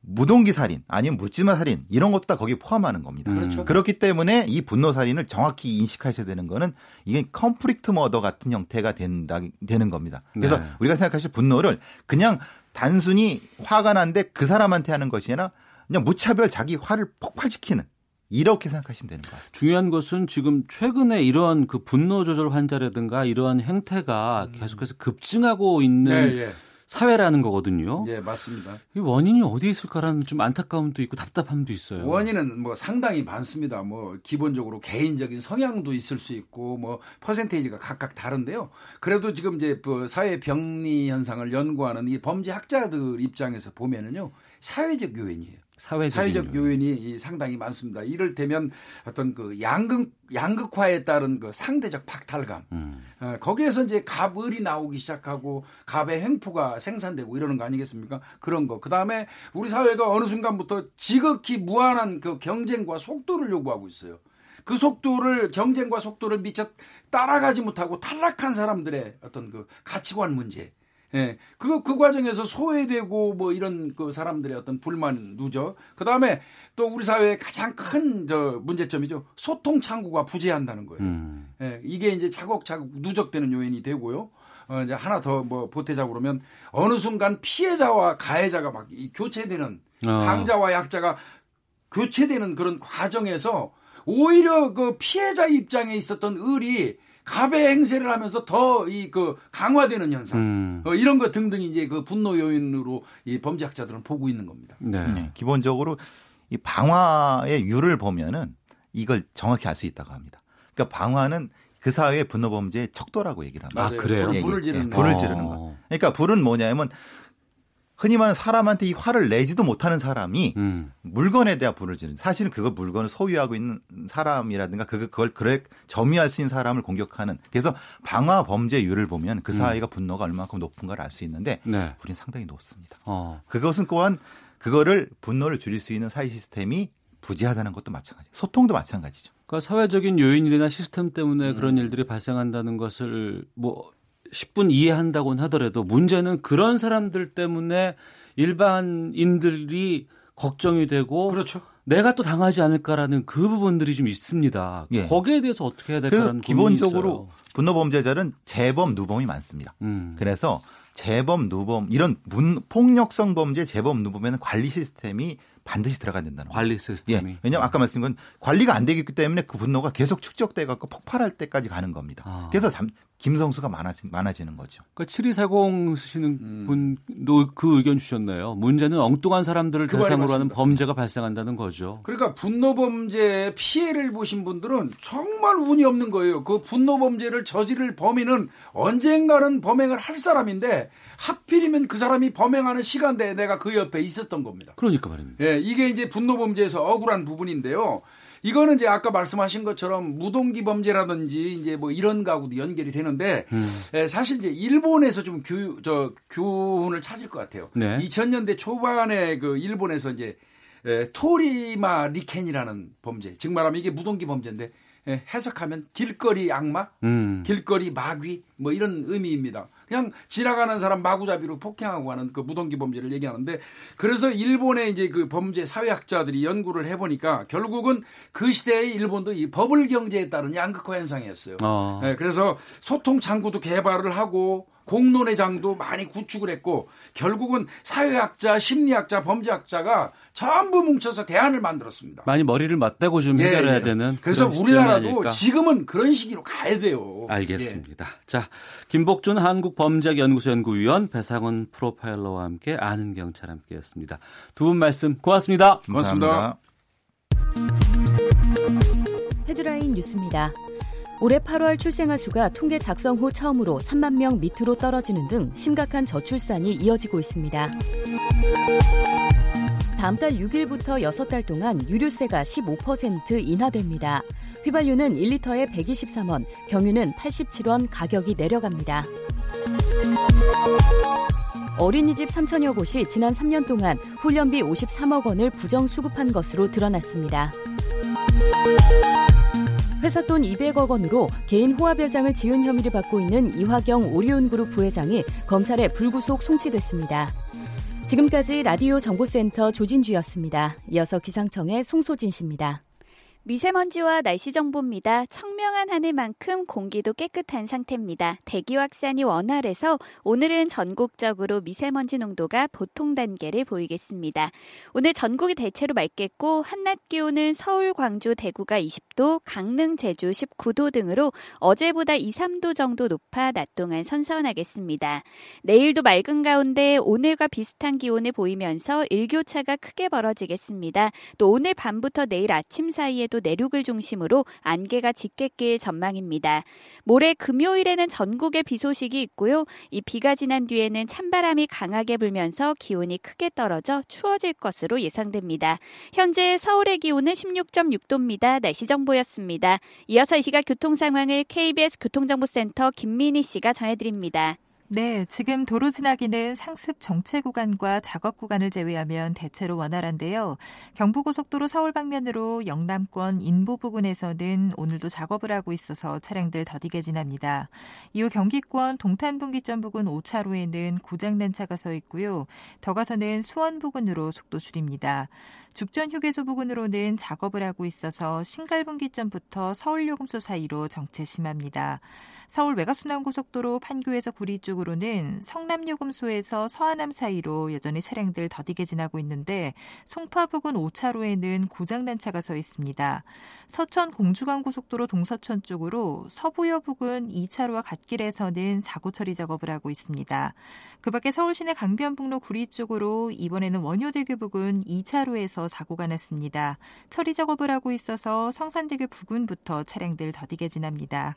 무동기 살인 아니면 묻지마 살인 이런 것도 다 거기에 포함하는 겁니다. 그렇죠. 그렇기 때문에 이 분노 살인을 정확히 인식하셔야 되는 거는 이게 conflict murder 같은 형태가 된다 되는 겁니다. 그래서 네. 우리가 생각하실 분노를 그냥 단순히 화가 난데 그 사람한테 하는 것이 아니라 그냥 무차별 자기 화를 폭발시키는 이렇게 생각하시면 되는 것 같습니다. 중요한 것은 지금 최근에 이런 그 분노 조절 환자라든가 이러한 행태가 계속해서 급증하고 있는 음. 네, 예. 사회라는 거거든요. 예, 맞습니다. 이 원인이 어디에 있을까라는 좀 안타까움도 있고 답답함도 있어요. 원인은 뭐 상당히 많습니다. 뭐 기본적으로 개인적인 성향도 있을 수 있고 뭐 퍼센테이지가 각각 다른데요. 그래도 지금 이제 그 사회 병리 현상을 연구하는 이 범죄 학자들 입장에서 보면은요. 사회적 요인이에요. 사회적인 사회적 요인이 이 상당히 많습니다. 이를테면 어떤 그 양극 양극화에 따른 그 상대적 박탈감. 음. 어, 거기에서 이제 갑을이 나오기 시작하고 갑의 횡포가 생산되고 이러는 거 아니겠습니까? 그런 거. 그 다음에 우리 사회가 어느 순간부터 지극히 무한한 그 경쟁과 속도를 요구하고 있어요. 그 속도를 경쟁과 속도를 미처 따라가지 못하고 탈락한 사람들의 어떤 그 가치관 문제. 예. 그, 그 과정에서 소외되고 뭐 이런 그 사람들의 어떤 불만, 누적. 그 다음에 또 우리 사회의 가장 큰 저 문제점이죠. 소통 창구가 부재한다는 거예요. 음. 예, 이게 이제 차곡차곡 누적되는 요인이 되고요. 어, 이제 하나 더 뭐 보태자고 그러면 어느 순간 피해자와 가해자가 막 이 교체되는 아. 강자와 약자가 교체되는 그런 과정에서 오히려 그 피해자 입장에 있었던 을이 갑의 행세를 하면서 더 이 그 강화되는 현상 음. 어, 이런 거 등등 이제 그 분노 요인으로 이 범죄학자들은 보고 있는 겁니다. 네. 네, 기본적으로 이 방화의 유를 보면은 이걸 정확히 알 수 있다고 합니다. 그러니까 방화는 그 사회의 분노 범죄의 척도라고 얘기를 합니다. 아, 그래요? 불- 불을 지르는 불을 거. 지르는 어. 거. 그러니까 불은 뭐냐면 흔히 말하는 사람한테 이 화를 내지도 못하는 사람이 음. 물건에 대한 불을 지르는 사실은 그거 물건을 소유하고 있는 사람이라든가 그걸 그래 점유할 수 있는 사람을 공격하는 그래서 방화 범죄율을 보면 그 사회가 분노가 얼마큼 높은가를 알 수 있는데 네. 우리는 상당히 높습니다. 어. 그것은 또한 그거를 분노를 줄일 수 있는 사회 시스템이 부재하다는 것도 마찬가지. 소통도 마찬가지죠. 그러니까 사회적인 요인이나 시스템 때문에 그런 음. 일들이 발생한다는 것을 뭐 10분 이해한다고는 하더라도 문제는 그런 사람들 때문에 일반인들이 걱정이 되고 그렇죠. 내가 또 당하지 않을까라는 그 부분들이 좀 있습니다. 예. 거기에 대해서 어떻게 해야 될까라는 기본적으로 분노 범죄자는 재범 누범이 많습니다. 음. 그래서 재범 누범 이런 문, 폭력성 범죄 재범 누범에는 관리 시스템이 반드시 들어가야 된다는 관리 시스템이. 예. 왜냐하면 아까 말씀드린 건 관리가 안 되기 때문에 그 분노가 계속 축적돼 갖고 폭발할 때까지 가는 겁니다. 아. 그래서 잠, 김성수가 많아지, 많아지는 거죠. 그러니까 7240 쓰시는 음. 분도 그 의견 주셨네요. 문제는 엉뚱한 사람들을 그 대상으로 하는. 범죄가 발생한다는 거죠. 그러니까 분노 범죄 피해를 보신 분들은 정말 운이 없는 거예요. 그 분노 범죄를 저지를 범인은 언젠가는 범행을 할 사람인데 하필이면 그 사람이 범행하는 시간대에 내가 그 옆에 있었던 겁니다. 그러니까 말입니다. 예, 이게 이제 분노 범죄에서 억울한 부분인데요. 이거는 이제 아까 말씀하신 것처럼 무동기 범죄라든지 이제 뭐 이런 가구도 연결이 되는데 음. 예, 사실 이제 일본에서 좀 교, 저, 교훈을 찾을 것 같아요. 네. 2000년대 초반에 그 일본에서 이제 예, 토리마 리켄이라는 범죄. 즉 말하면 이게 무동기 범죄인데 예, 해석하면 길거리 악마, 음. 길거리 마귀 뭐 이런 의미입니다. 그냥 지나가는 사람 마구잡이로 폭행하고 하는 그 무동기 범죄를 얘기하는데 그래서 일본의 이제 그 범죄 사회학자들이 연구를 해보니까 결국은 그 시대의 일본도 이 버블 경제에 따른 양극화 현상이었어요. 어. 예, 그래서 소통 창구도 개발을 하고 공론회장도 많이 구축을 했고 결국은 사회학자, 심리학자, 범죄학자가 전부 뭉쳐서 대안을 만들었습니다. 많이 머리를 맞대고 좀 예, 해결해야 예. 되는 그래서 우리나라도 아닐까. 지금은 그런 시기로 가야 돼요. 알겠습니다. 자, 김복준 한국범죄연구소 연구위원 배상훈 프로파일러와 함께 아는 경찰 함께했습니다. 두 분 말씀 고맙습니다. 고맙습니다. 헤드라인 뉴스입니다. 올해 8월 출생아 수가 통계 작성 후 처음으로 3만 명 밑으로 떨어지는 등 심각한 저출산이 이어지고 있습니다. 다음 달 6일부터 6달 동안 유류세가 15% 인하됩니다. 휘발유는 1리터에 123원, 경유는 87원 가격이 내려갑니다. 어린이집 3천여 곳이 지난 3년 동안 훈련비 53억 원을 부정 수급한 것으로 드러났습니다. 회사 돈 200억 원으로 개인 호화별장을 지은 혐의를 받고 있는 이화경 오리온그룹 부회장이 검찰에 불구속 송치됐습니다. 지금까지 라디오 정보센터 조진주였습니다. 이어서 기상청의 송소진 씨입니다. 미세먼지와 날씨 정보입니다. 청명한 하늘만큼 공기도 깨끗한 상태입니다. 대기 확산이 원활해서 오늘은 전국적으로 미세먼지 농도가 보통 단계를 보이겠습니다. 오늘 전국이 대체로 맑겠고 한낮 기온은 서울, 광주, 대구가 20도, 강릉, 제주 19도 등으로 어제보다 2, 3도 정도 높아 낮 동안 선선하겠습니다. 내일도 맑은 가운데 오늘과 비슷한 기온을 보이면서 일교차가 크게 벌어지겠습니다. 또 오늘 밤부터 내일 아침 사이에도 내륙을 중심으로 안개가 짙게 낄 전망입니다. 모레 금요일에는 전국에 비 소식이 있고요. 이 비가 지난 뒤에는 찬바람이 강하게 불면서 기온이 크게 떨어져 추워질 것으로 예상됩니다. 현재 서울의 기온은 16.6도입니다. 날씨 정보였습니다. 이어서 이 시각 교통 상황을 KBS 교통정보센터 김민희 씨가 전해드립니다. 네, 지금 도로 지나기는 상습 정체 구간과 작업 구간을 제외하면 대체로 원활한데요. 경부고속도로 서울 방면으로 영남권 인보 부근에서는 오늘도 작업을 하고 있어서 차량들 더디게 지납니다. 이후 경기권 동탄분기점 부근 5차로에는 고장난 차가 서 있고요. 더 가서는 수원 부근으로 속도 줄입니다. 죽전 휴게소 부근으로는 작업을 하고 있어서 신갈분기점부터 서울요금소 사이로 정체 심합니다. 서울 외곽순환고속도로 판교에서 구리 쪽으로는 성남요금소에서 서하남 사이로 여전히 차량들 더디게 지나고 있는데 송파 부근 5차로에는 고장난 차가 서 있습니다. 서천 공주간고속도로 동서천 쪽으로 서부여 부근 2차로와 갓길에서는 사고 처리 작업을 하고 있습니다. 그 밖에 서울시내 강변북로 구리 쪽으로 이번에는 원효대교 부근 2차로에서 사고가 났습니다. 처리 작업을 하고 있어서 성산대교 부근부터 차량들 더디게 지납니다.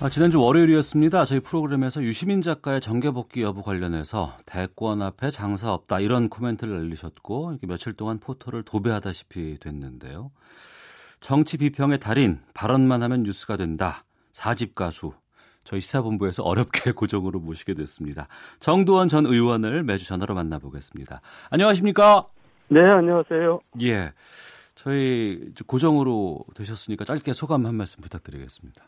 아, 지난주 월요일이었습니다. 저희 프로그램에서 유시민 작가의 정계 복귀 여부 관련해서 대권 앞에 장사 없다 이런 코멘트를 날리셨고 이렇게 며칠 동안 포털을 도배하다시피 됐는데요. 정치 비평의 달인 발언만 하면 뉴스가 된다. 사집 가수 저희 시사본부에서 어렵게 고정으로 모시게 됐습니다. 정두원 전 의원을 매주 전화로 만나보겠습니다. 안녕하십니까? 네, 안녕하세요. 예. 저희 고정으로 되셨으니까 짧게 소감 한 말씀 부탁드리겠습니다.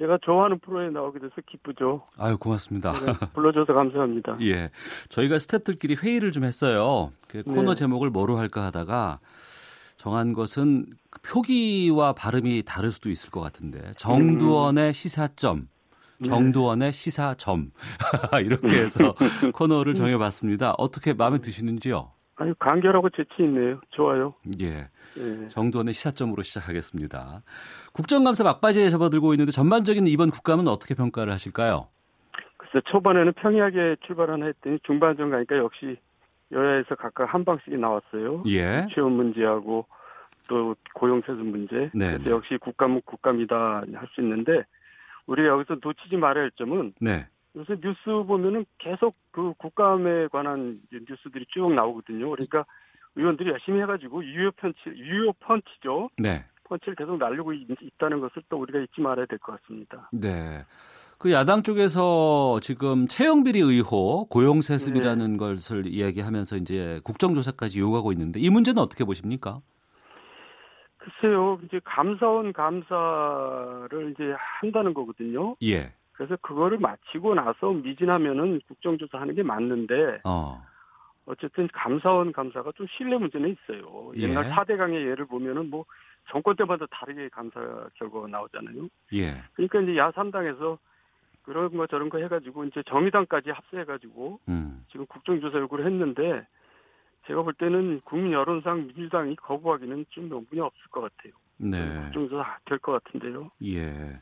제가 좋아하는 프로에 나오게 돼서 기쁘죠. 아유, 고맙습니다. 네, 불러줘서 감사합니다. 예. 저희가 스탭들끼리 회의를 좀 했어요. 그 코너 네. 제목을 뭐로 할까 하다가 정한 것은 그 표기와 발음이 다를 수도 있을 것 같은데 정두원의 시사점, 네. 정두원의 시사점 이렇게 해서 코너를 정해봤습니다. 어떻게 마음에 드시는지요? 아니 간결하고 재치 있네요. 좋아요. 예. 예. 정두원의 시사점으로 시작하겠습니다. 국정감사 막바지에 접어들고 있는데 전반적인 이번 국감은 어떻게 평가를 하실까요? 글쎄 초반에는 평이하게 출발하나 했더니 중반전 가니까 역시 여야에서 각각 한 방씩이 나왔어요. 예. 취업 문제하고 또 고용세습 문제. 네, 그래서 네. 역시 국감은 국감이다 할 수 있는데 우리가 여기서 놓치지 말아야 할 점은 네. 요새 뉴스 보면은 계속 그 국감에 관한 뉴스들이 쭉 나오거든요. 그러니까 의원들이 열심히 해가지고 유효 펀치, 유효 펀치죠. 네. 펀치를 계속 날리고 있, 있다는 것을 또 우리가 잊지 말아야 될 것 같습니다. 네. 그 야당 쪽에서 지금 채용비리 의혹, 고용세습이라는 것을 이야기하면서 이제 국정조사까지 요구하고 있는데 이 문제는 어떻게 보십니까? 글쎄요, 이제 감사원 감사를 이제 한다는 거거든요. 예. 그래서 그거를 마치고 나서 미진하면은 국정조사 하는 게 맞는데, 어. 어쨌든 감사원 감사가 좀 신뢰 문제는 있어요. 예. 옛날 4대강의 예를 보면은 뭐 정권 때마다 다르게 감사 결과가 나오잖아요. 예. 그러니까 이제 야3당에서 그런 거 저런 거 해가지고 이제 정의당까지 합세해가지고 음. 지금 국정조사 요구를 했는데 제가 볼 때는 국민 여론상 민주당이 거부하기는 좀 명분이 없을 것 같아요. 네. 국정조사 될 것 같은데요. 예.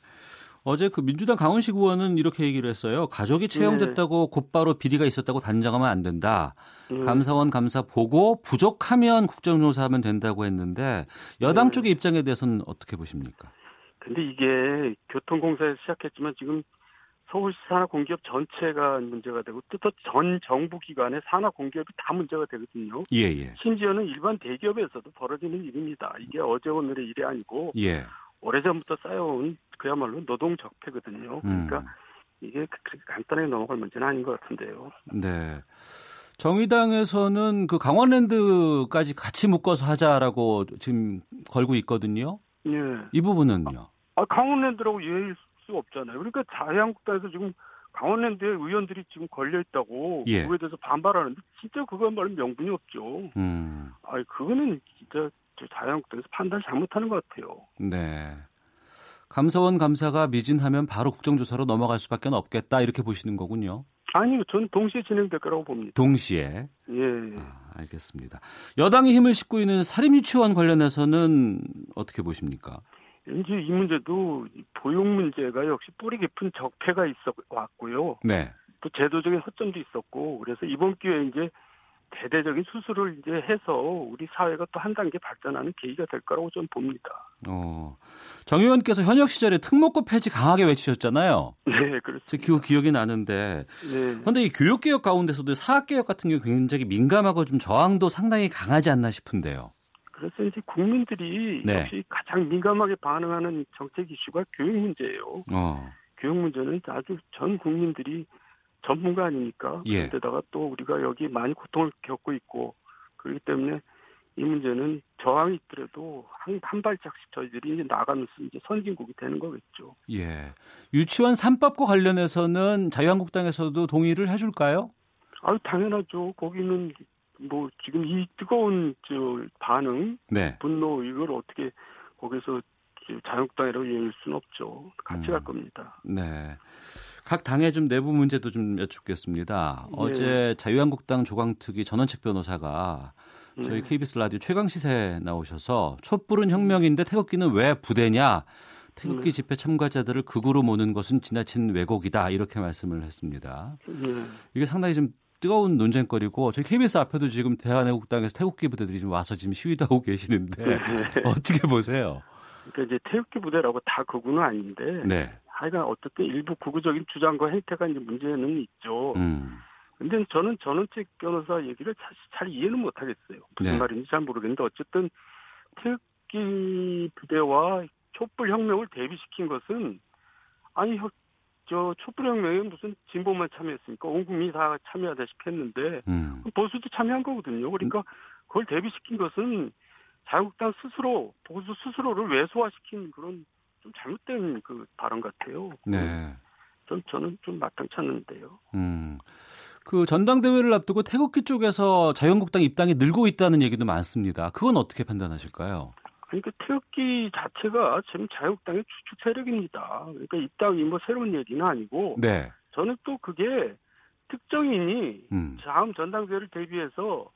어제 그 민주당 강원식 의원은 이렇게 얘기를 했어요. 가족이 채용됐다고 곧바로 비리가 있었다고 단정하면 안 된다. 음. 감사원 감사 보고 부족하면 국정조사하면 된다고 했는데 여당 쪽의 입장에 대해서는 어떻게 보십니까? 근데 이게 교통공사에서 시작했지만 지금 서울시 산하공기업 전체가 문제가 되고 또 전 정부 기관의 산하공기업이 다 문제가 되거든요. 예, 예. 심지어는 일반 대기업에서도 벌어지는 일입니다. 이게 어제 오늘의 일이 아니고 예. 오래전부터 쌓여온 그야말로 노동 적폐거든요. 그러니까 음. 이게 그렇게 간단하게 넘어갈 문제는 아닌 것 같은데요. 네. 정의당에서는 그 강원랜드까지 같이 묶어서 하자라고 지금 걸고 있거든요. 예. 이 부분은요. 아, 강원랜드라고 이해할 수 없잖아요. 그러니까 자유한국당에서 지금 강원랜드에 의원들이 지금 걸려 있다고 예. 그거에 대해서 반발하는데 진짜 그거야말로 명분이 없죠. 음. 아, 그거는 진짜 저 자유한국당에서 판단 잘못하는 것 같아요. 네. 감사원 감사가 미진하면 바로 국정조사로 넘어갈 수밖에 없겠다 이렇게 보시는 거군요. 아니요, 저는 동시에 진행될 거라고 봅니다. 동시에. 예. 아, 알겠습니다. 여당이 힘을 싣고 있는 사립유치원 관련해서는 어떻게 보십니까? 이제 이 문제도 이 보육 문제가 역시 뿌리 깊은 적폐가 있어 왔고요. 네. 또 제도적인 허점도 있었고 그래서 이번 기회에 이제 대대적인 수술을 이제 해서 우리 사회가 또 한 단계 발전하는 계기가 될 거라고 저는 봅니다. 어. 정 의원께서 현역 시절에 특목고 폐지 강하게 외치셨잖아요. 네, 그렇습니다. 제 기억, 기억이 나는데. 네. 그런데 이 교육개혁 가운데서도 사학개혁 같은 경우 굉장히 민감하고 좀 저항도 상당히 강하지 않나 싶은데요. 그래서 이제 국민들이 네. 역시 가장 민감하게 반응하는 정책 이슈가 교육 문제예요. 어. 교육 문제는 아주 전 국민들이 전문가 아니니까 예. 그런데다가 또 우리가 여기 많이 고통을 겪고 있고 그렇기 때문에 이 문제는 저항이 있더라도 한, 한 발짝씩 저희들이 이제 나가면서 이제 선진국이 되는 거겠죠. 예. 유치원 3법과 관련해서는 자유한국당에서도 동의를 해줄까요? 아유 당연하죠. 거기는 뭐 지금 이 뜨거운 저 반응, 네. 분노 이걸 어떻게 거기서 저 자유한국당이라고 얘기할 수는 없죠. 같이 음. 갈 겁니다. 네. 각 당의 좀 내부 문제도 좀 여쭙겠습니다. 네. 어제 자유한국당 조광특위 전원책 변호사가 저희 네. KBS 라디오 최강 시사에 나오셔서 촛불은 혁명인데 태극기는 왜 부대냐? 태극기 네. 집회 참가자들을 극으로 모는 것은 지나친 왜곡이다 이렇게 말씀을 했습니다. 네. 이게 상당히 좀 뜨거운 논쟁거리고 저희 KBS 앞에도 지금 대한애국당에서 태극기 부대들이 좀 와서 지금 시위도 하고 계시는데 네. 어떻게 보세요? 그러니까 이제 태극기 부대라고 다 그구는 아닌데 네. 하여간 어떻게 일부 구구적인 주장과 행태가 이제 문제는 있죠. 음. 근데 저는 전원책 변호사 얘기를 사실 잘 이해는 못하겠어요. 무슨 네. 말인지 잘 모르겠는데 어쨌든 태극기 부대와 촛불 혁명을 대비시킨 것은 아니 혁- 저 촛불 혁명에 무슨 진보만 참여했습니까? 온 국민이 다 참여하다시피 했는데 음. 보수도 참여한 거거든요. 그러니까 그걸 대비시킨 것은 자유국당 스스로 보수 스스로를 왜소화시킨 그런 좀 잘못된 그 발언 같아요. 네. 좀 저는 좀 마땅치 않는데요. 음. 그 전당대회를 앞두고 태극기 쪽에서 자유한국당 입당이 늘고 있다는 얘기도 많습니다. 그건 어떻게 판단하실까요? 그러니까 태극기 자체가 지금 자유국당의 주축 세력입니다. 그러니까 입당이 뭐 새로운 얘기는 아니고 네. 저는 또 그게 특정인이 음. 다음 전당대회를 대비해서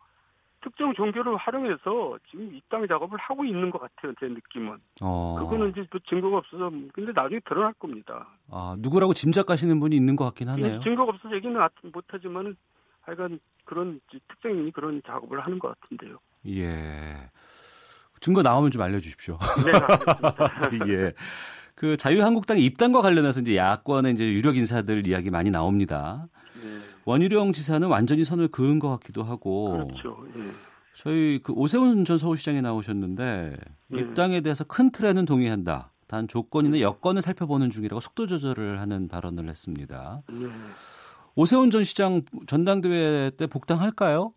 특정 종교를 활용해서 지금 입당 작업을 하고 있는 것 같아요. 제 느낌은. 어. 그거는 이제 또 증거가 없어서 근데 나중에 드러날 겁니다. 아, 누구라고 짐작하시는 분이 있는 것 같긴 하네요. 증거가 없어서 얘기는 못하지만은 하여간 그런 특정인이 그런 작업을 하는 것 같은데요. 예. 증거 나오면 좀 알려주십시오. 네. 예. 그 자유한국당 입당과 관련해서 이제 야권의 이제 유력 인사들 이야기 많이 나옵니다. 네. 원희룡 지사는 완전히 선을 그은 것 같기도 하고. 그렇죠. 예. 저희 그 오세훈 전 서울시장에 나오셨는데 네. 입당에 대해서 큰 틀에는 동의한다. 단 조건이나 여건을 살펴보는 중이라고 속도 조절을 하는 발언을 했습니다. 네. 오세훈 전 시장 전당대회 때 복당할까요?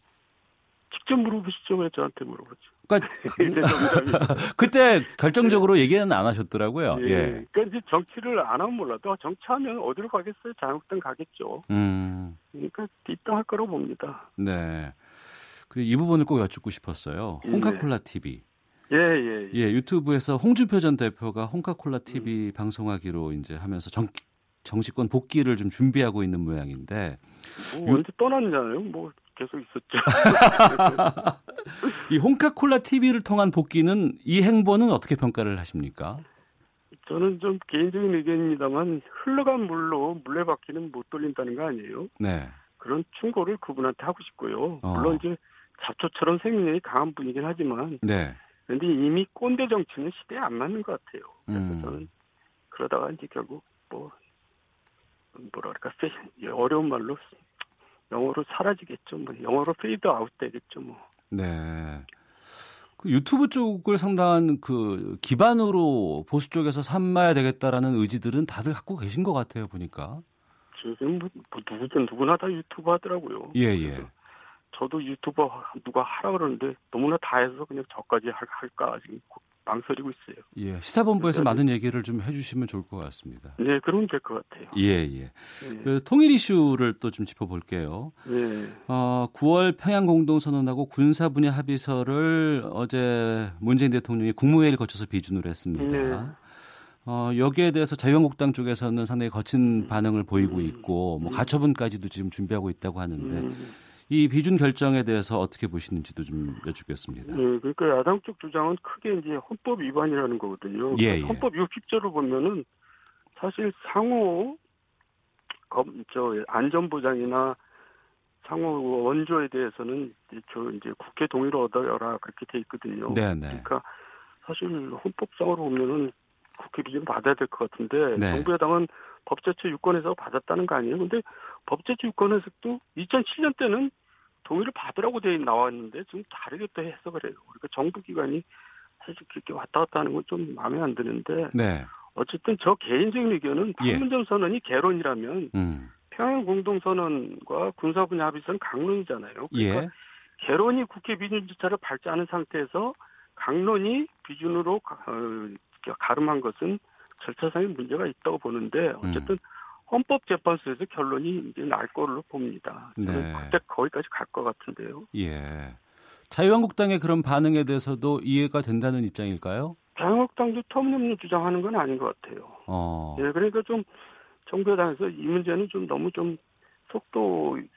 직접 물어보시죠. 왜 저한테 물어보죠? 그러니까. 그때 결정적으로 얘기는 안 하셨더라고요. 예. 예. 그러니까 이제 정치를 안 하면 몰라도 정치하면 어디로 가겠어요? 자유국당 가겠죠. 음. 그러니까 입당할 거라고 봅니다. 네. 그리고 이 부분을 꼭 여쭙고 싶었어요. 홍카콜라 TV. 예, 예. 예, 유튜브에서 홍준표 전 대표가 홍카콜라 TV 음. 방송하기로 이제 하면서 정, 정치권 복귀를 좀 준비하고 있는 모양인데 뭐 언제 떠났잖아요. 뭐 계속 있었죠. 이 홍카콜라 TV를 통한 복귀는 이 행보는 어떻게 평가를 하십니까? 저는 좀 개인적인 의견입니다만 흘러간 물로 물레 바퀴는 못 돌린다는 거 아니에요? 네. 그런 충고를 그분한테 하고 싶고요. 어. 물론 이제 잡초처럼 생명력이 강한 분이긴 하지만 네. 근데 이미 꼰대 정치는 시대에 안 맞는 것 같아요. 그래서 음. 저는 그러다가 이제 결국 뭐 뭐랄까 페- 어려운 말로 영어로 사라지겠죠. 뭐 영어로 fade out 되겠죠. 뭐. 네. 그 유튜브 쪽을 상당한 그 기반으로 보수 쪽에서 삼아야 되겠다라는 의지들은 다들 갖고 계신 것 같아요 보니까. 지금 뭐, 뭐 누구든 누구나 다 유튜브 하더라고요. 예 예. 저도 유튜버 누가 하라 그러는데 너무나 다 해서 그냥 저까지 할- 할까 지금 망설이고 있어요. 예. 시사본부에서 많은 얘기를 좀 해주시면 좋을 것 같습니다. 네, 그러면 될 것 같아요. 예 예. 네. 그 통일 이슈를 또 좀 짚어볼게요. 네. 어, 9월 평양 공동선언하고 군사 분야 합의서를 어제 문재인 대통령이 국무회의를 거쳐서 비준을 했습니다. 네. 어, 여기에 대해서 자유한국당 쪽에서는 상당히 거친 반응을 보이고 있고 뭐 가처분까지도 지금 준비하고 있다고 하는데 음. 이 비준 결정에 대해서 어떻게 보시는지도 좀 여쭙겠습니다. 네, 그러니까 야당 쪽 주장은 크게 이제 헌법 위반이라는 거거든요. 예, 예. 헌법 60조를 보면은 사실 상호 검, 저 안전보장이나 상호 원조에 대해서는 저 이제 국회 동의를 얻어라 그렇게 돼 있거든요. 네, 네. 그러니까 사실 헌법상으로 보면은 국회 비준 받아야 될 것 같은데 네. 정부 여당은 법제처 유권에서 받았다는 거 아니에요? 근데 해석도 2007년 때는 동의를 받으라고 돼 나왔는데 지금 다르게 또 해석을 해요. 그러니까 정부 기관이 사실 그렇게 왔다 갔다 하는 건 좀 마음에 안 드는데 네. 어쨌든 저 개인적인 의견은 예. 판문점 선언이 개론이라면 음. 평양 공동선언과 군사 분야 합의서는 강론이잖아요. 그러니까 예. 개론이 국회 비준 절차를 밟지 않은 상태에서 강론이 비준으로 가- 어, 가름한 것은 절차상의 문제가 있다고 보는데 음. 어쨌든 헌법재판소에서 결론이 이제 날 걸로 봅니다. 네. 그때 거기까지 갈 것 같은데요. 예. 자유한국당의 그런 반응에 대해서도 이해가 된다는 입장일까요? 자유한국당도 터무니없는 주장하는 건 아닌 것 같아요. 어. 예, 그러니까 좀 정부 여당에서 이 문제는 좀 너무 좀 속도를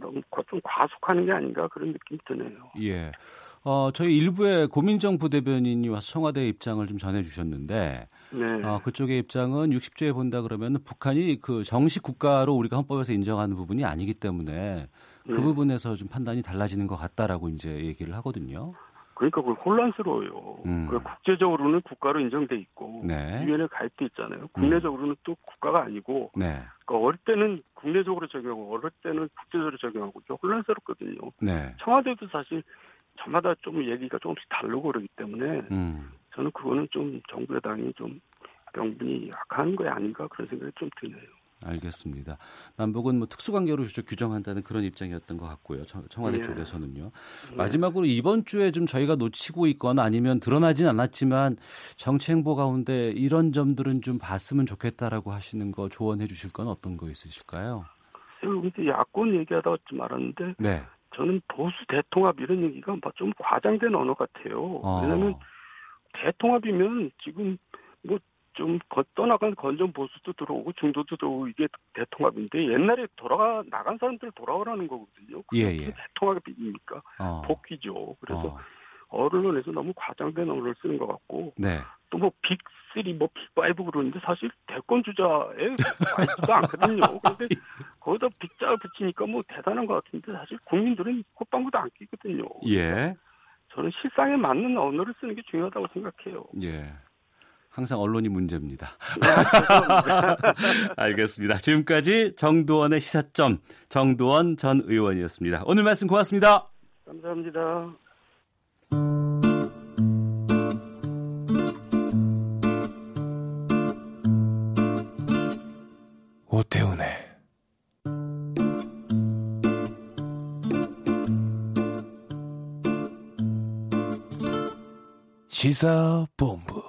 너무 과- 좀 과속하는 게 아닌가 그런 느낌이 드네요. 예. 어, 저희 일부의 고민정 부대변인이 와서 청와대 입장을 좀 전해주셨는데, 네. 어, 그쪽의 입장은 60조에 본다 그러면 북한이 그 정식 국가로 우리가 헌법에서 인정하는 부분이 아니기 때문에 그 네. 부분에서 좀 판단이 달라지는 것 같다라고 이제 얘기를 하거든요. 그러니까 그걸 혼란스러워요. 음. 그 국제적으로는 국가로 인정돼 있고 네. 유엔에 가입돼 있잖아요. 국내적으로는 또 국가가 아니고 네. 그러니까 어릴 때는 국내적으로 적용하고 어릴 때는 국제적으로 적용하고 좀 혼란스럽거든요. 네. 청와대도 사실 저마다 좀 얘기가 조금씩 다르고 그러기 때문에 음. 저는 그거는 좀 정부 여당이 좀 명분이 약한 거 아닌가 그런 생각이 좀 드네요. 알겠습니다. 남북은 뭐 특수관계로 좀 규정한다는 그런 입장이었던 것 같고요. 청- 청와대 예. 쪽에서는요. 네. 마지막으로 이번 주에 좀 저희가 놓치고 있거나 아니면 드러나진 않았지만 정치 행보 가운데 이런 점들은 좀 봤으면 좋겠다라고 하시는 거 조언해 주실 건 어떤 거 있으실까요? 근데 야권 얘기하다가 좀 알았는데 네. 저는 보수 대통합 이런 얘기가 막좀 과장된 언어 같아요. 어. 왜냐하면 대통합이면 지금 뭐 좀 떠나간 건전 보수도 들어오고 중도도 들어오고 이게 대통합인데 옛날에 돌아가 나간 사람들 돌아오라는 거거든요. 그게 예, 예. 대통합입니까? 어. 복귀죠. 그래서 어. 언론에서 너무 과장된 언어를 쓰는 것 같고 네. 또 뭐 빅3, 뭐 빅5 그러는데 사실 대권 주자에 많지도 않거든요. 그런데 거기다 빅자를 붙이니까 뭐 대단한 것 같은데 사실 국민들은 콧방구도 안 끼거든요. 예. 저는 실상에 맞는 언어를 쓰는 게 중요하다고 생각해요. 예. 항상 언론이 문제입니다. 네. 알겠습니다. 지금까지 정도원의 시사점 정도원 전 의원이었습니다. 오늘 말씀 고맙습니다. 감사합니다. 오태훈의 시사본부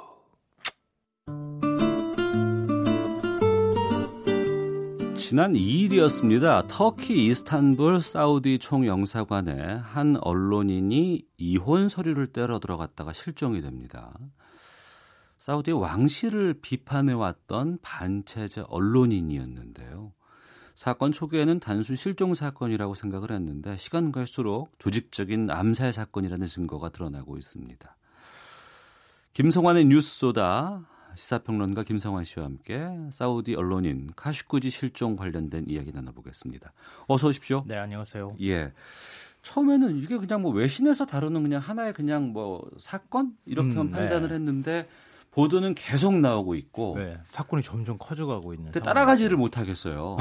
지난 2일이었습니다. 터키 이스탄불 사우디 총영사관에 한 언론인이 이혼 서류를 떼러 들어갔다가 실종이 됩니다. 사우디의 왕실을 비판해왔던 반체제 언론인이었는데요. 사건 초기에는 단순 실종 사건이라고 생각을 했는데 시간 갈수록 조직적인 암살 사건이라는 증거가 드러나고 있습니다. 김성환의 뉴스 소다 시사평론가 김성환 씨와 함께 사우디 언론인 카슈쿠지 실종 관련된 이야기 나눠보겠습니다. 어서 오십시오. 네, 안녕하세요. 예. 처음에는 이게 그냥 뭐 외신에서 다루는 그냥 하나의 그냥 뭐 사건 이렇게만 음, 판단을 네. 했는데 보도는 계속 나오고 있고 네, 사건이 점점 커져가고 있는. 근데 따라가지를 못하겠어요.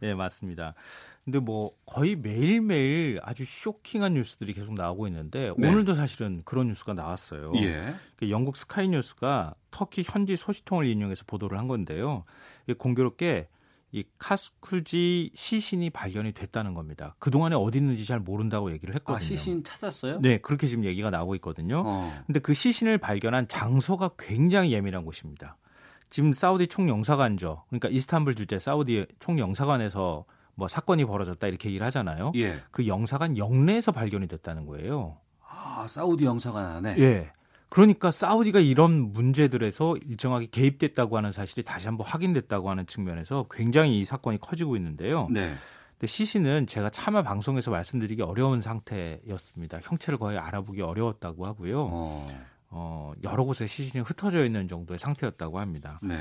네, 맞습니다. 근데 뭐 거의 매일 매일 아주 쇼킹한 뉴스들이 계속 나오고 있는데 네. 오늘도 사실은 그런 뉴스가 나왔어요. 예. 그 영국 스카이 뉴스가 터키 현지 소식통을 인용해서 보도를 한 건데요. 공교롭게 이 카스쿠지 시신이 발견이 됐다는 겁니다. 그동안에 어디 있는지 잘 모른다고 얘기를 했거든요. 아, 시신 찾았어요? 네, 그렇게 지금 얘기가 나오고 있거든요. 어. 근데 그 시신을 발견한 장소가 굉장히 예민한 곳입니다. 지금 사우디 총영사관죠. 그러니까 이스탄불 주재 사우디 총영사관에서 뭐 사건이 벌어졌다 이렇게 얘기를 하잖아요. 예. 그 영사관 영내에서 발견이 됐다는 거예요. 아, 사우디 영사관 안에. 예. 그러니까 사우디가 이런 문제들에서 일정하게 개입됐다고 하는 사실이 다시 한번 확인됐다고 하는 측면에서 굉장히 이 사건이 커지고 있는데요. 네. 근데 시신은 제가 차마 방송에서 말씀드리기 어려운 상태였습니다. 형체를 거의 알아보기 어려웠다고 하고요. 어, 여러 곳에 시신이 흩어져 있는 정도의 상태였다고 합니다. 네.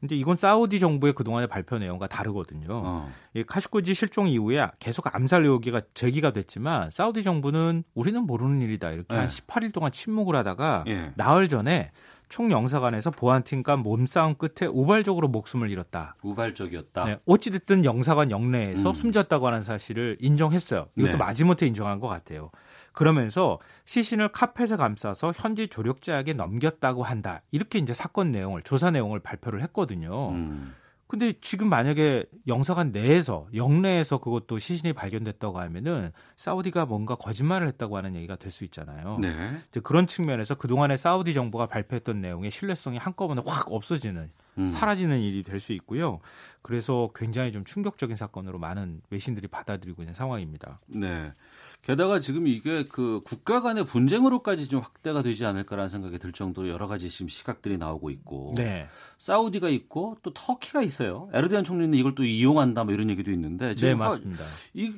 근데 이건 사우디 정부의 그동안의 발표 내용과 다르거든요. 어. 이 카슈쿠지 실종 이후에 계속 암살 의혹이 제기가 됐지만 사우디 정부는 우리는 모르는 일이다 이렇게 네. 한 18일 동안 침묵을 하다가 예. 나흘 전에 총영사관에서 보안팀과 몸싸움 끝에 우발적으로 목숨을 잃었다. 우발적이었다. 네, 어찌됐든 영사관 영내에서 음. 숨졌다고 하는 사실을 인정했어요. 이것도 네. 마지못해 인정한 것 같아요. 그러면서 시신을 카펫에 감싸서 현지 조력자에게 넘겼다고 한다. 이렇게 이제 사건 내용을 조사 내용을 발표를 했거든요. 음. 근데 지금 만약에 영사관 내에서 영내에서 그것도 시신이 발견됐다고 하면은 사우디가 뭔가 거짓말을 했다고 하는 얘기가 될 수 있잖아요. 네. 이제 그런 측면에서 그동안에 사우디 정부가 발표했던 내용의 신뢰성이 한꺼번에 확 없어지는 음. 사라지는 일이 될 수 있고요. 그래서 굉장히 좀 충격적인 사건으로 많은 외신들이 받아들이고 있는 상황입니다. 네. 게다가 지금 이게 그 국가 간의 분쟁으로까지 좀 확대가 되지 않을까라는 생각이 들 정도로 여러 가지 지금 시각들이 나오고 있고. 네. 사우디가 있고 또 터키가 있어요. 에르도안 총리는 이걸 또 이용한다 뭐 이런 얘기도 있는데 지금 네, 맞습니다. 이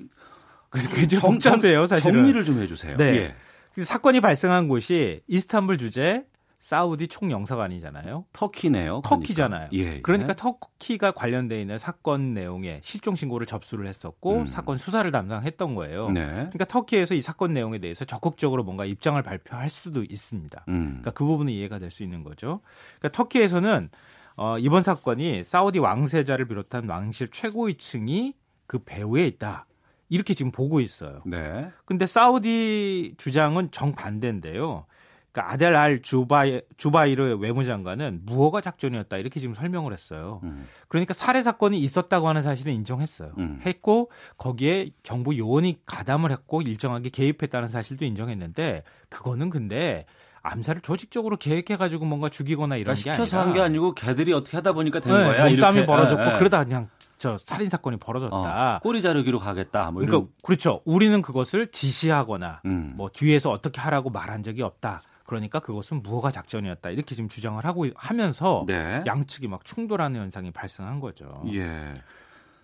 정- 복잡해요, 사실은. 정리를 좀 해주세요. 네. 예. 그 사건이 발생한 곳이 이스탄불 주재 사우디 총영사관이잖아요. 터키네요. 그러니까. 터키잖아요. 예, 예. 그러니까 터키가 관련돼 있는 사건 내용에 실종 신고를 접수를 했었고 음. 사건 수사를 담당했던 거예요. 네. 그러니까 터키에서 이 사건 내용에 대해서 적극적으로 뭔가 입장을 발표할 수도 있습니다. 음. 그러니까 그 부분은 이해가 될 수 있는 거죠. 그러니까 터키에서는 어, 이번 사건이 사우디 왕세자를 비롯한 왕실 최고위층이 그 배후에 있다. 이렇게 지금 보고 있어요. 네. 근데 사우디 주장은 정반대인데요. 그러니까 아델 알 주바이, 주바이르 외무장관은 무허가 작전이었다 이렇게 지금 설명을 했어요. 음. 그러니까 살해 사건이 있었다고 하는 사실을 인정했어요. 음. 했고 거기에 정부 요원이 가담을 했고 일정하게 개입했다는 사실도 인정했는데 그거는 근데 암살을 조직적으로 계획해가지고 뭔가 죽이거나 이런 게 아니라 시켜서 한 게 아니고 걔들이 어떻게 하다 보니까 된 네, 거야. 몸싸움이. 벌어졌고 예, 예. 그러다 그냥 저 살인 사건이 벌어졌다. 어, 꼬리 자르기로 가겠다. 뭐. 그러니까 그렇죠. 우리는 그것을 지시하거나 음. 뭐 뒤에서 어떻게 하라고 말한 적이 없다. 그러니까 그것은 무허가 작전이었다. 이렇게 지금 주장을 하고 하면서 네. 양측이 막 충돌하는 현상이 발생한 거죠. 예.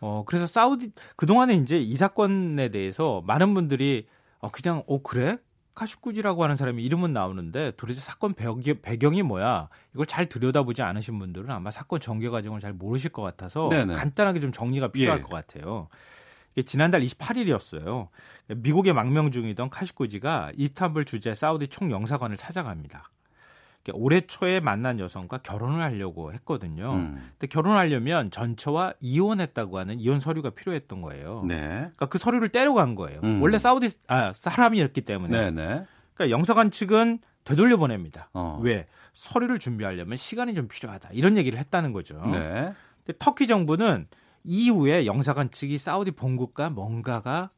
어 그래서 사우디 그 동안에 이제 이 사건에 대해서 많은 분들이 어 그냥 어 그래? 카슈쿠지라고 하는 사람이 이름은 나오는데 도대체 사건 배경이, 배경이 뭐야? 이걸 잘 들여다보지 않으신 분들은 아마 사건 전개 과정을 잘 모르실 것 같아서 네네. 간단하게 좀 정리가 필요할 예. 것 같아요. 지난달 28일이었어요. 미국에 망명 중이던 카슈쿠지가 이스탄불 주재 사우디 총영사관을 찾아갑니다. 올해 초에 만난 여성과 결혼을 하려고 했거든요. 음. 근데 결혼하려면 전처와 이혼했다고 하는 이혼 서류가 필요했던 거예요. 네. 그러니까 그 서류를 떼려간 거예요. 음. 원래 사우디 아 사람이었기 때문에. 네네. 그러니까 영사관 측은 되돌려 보냅니다. 어. 왜 서류를 준비하려면 시간이 좀 필요하다 이런 얘기를 했다는 거죠. 네. 근데 터키 정부는 이후에 영사관 측이 사우디 본국과 뭔가가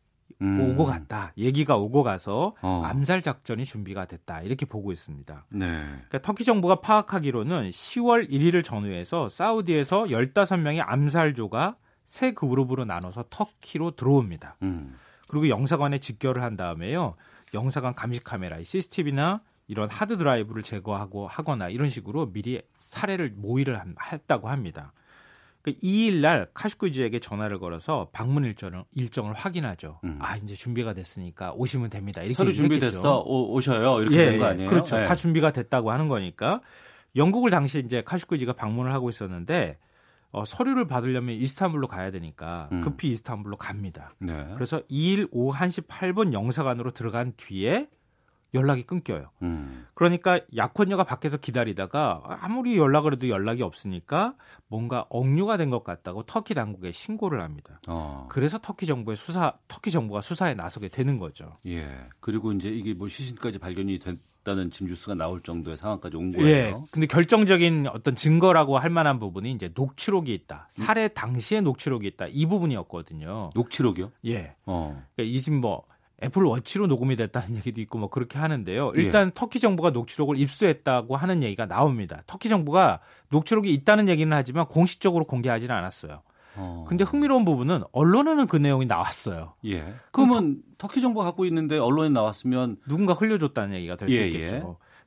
음. 오고 갔다. 얘기가 오고 가서 어. 암살 작전이 준비가 됐다. 이렇게 보고 있습니다. 네. 그러니까 터키 정부가 파악하기로는 10월 1일을 전후해서 사우디에서 15명의 암살조가 세 그룹으로 나눠서 터키로 들어옵니다. 음. 그리고 영사관에 직결을 한 다음에요. 영사관 감시 카메라, CCTV나 이런 하드 드라이브를 제거하고 하거나 이런 식으로 미리 사례를 모의를 한- 했다고 합니다. 그 2일 날 카슈쿠지에게 전화를 걸어서 방문 일정을, 일정을 확인하죠. 음. 아 이제 준비가 됐으니까 오시면 됩니다. 이렇게 서류. 준비됐어. 오, 오셔요. 이렇게 예, 된거 예. 아니에요? 그렇죠. 예. 다 준비가 됐다고 하는 거니까 영국을 당시 이제 카슈쿠지가 방문을 하고 있었는데 어, 서류를 받으려면 이스탄불로 가야 되니까 음. 급히 이스탄불로 갑니다. 네. 그래서 2일 오후 1시 8분 영사관으로 들어간 뒤에 연락이 끊겨요. 음. 그러니까 약혼녀가 밖에서 기다리다가 아무리 연락을 해도 연락이 없으니까 뭔가 억류가 된 것 같다고 터키 당국에 신고를 합니다. 어. 그래서 터키 정부의 수사, 터키 정부가 수사에 나서게 되는 거죠. 예. 그리고 이제 이게 뭐 시신까지 발견이 됐다는 지금 뉴스가 나올 정도의 상황까지 온 거예요. 예. 근데 결정적인 어떤 증거라고 할 만한 부분이 이제 녹취록이 있다. 살해 당시에 녹취록이 있다. 이 부분이었거든요. 녹취록이요? 예. 어. 그러니까 이집 뭐 애플 워치로 녹음이 됐다는 얘기도 있고 뭐 그렇게 하는데요. 예. 일단 터키 정부가 녹취록을 입수했다고 하는 얘기가 나옵니다. 터키 정부가 녹취록이 있다는 얘기는 하지만 공식적으로 공개하지는 않았어요. 어. 근데 흥미로운 부분은 언론에는 그 내용이 나왔어요. 예. 그러면 터키 정부가 갖고 있는데 언론에 나왔으면 누군가 흘려줬다는 얘기가 될수 예, 있겠죠. 예.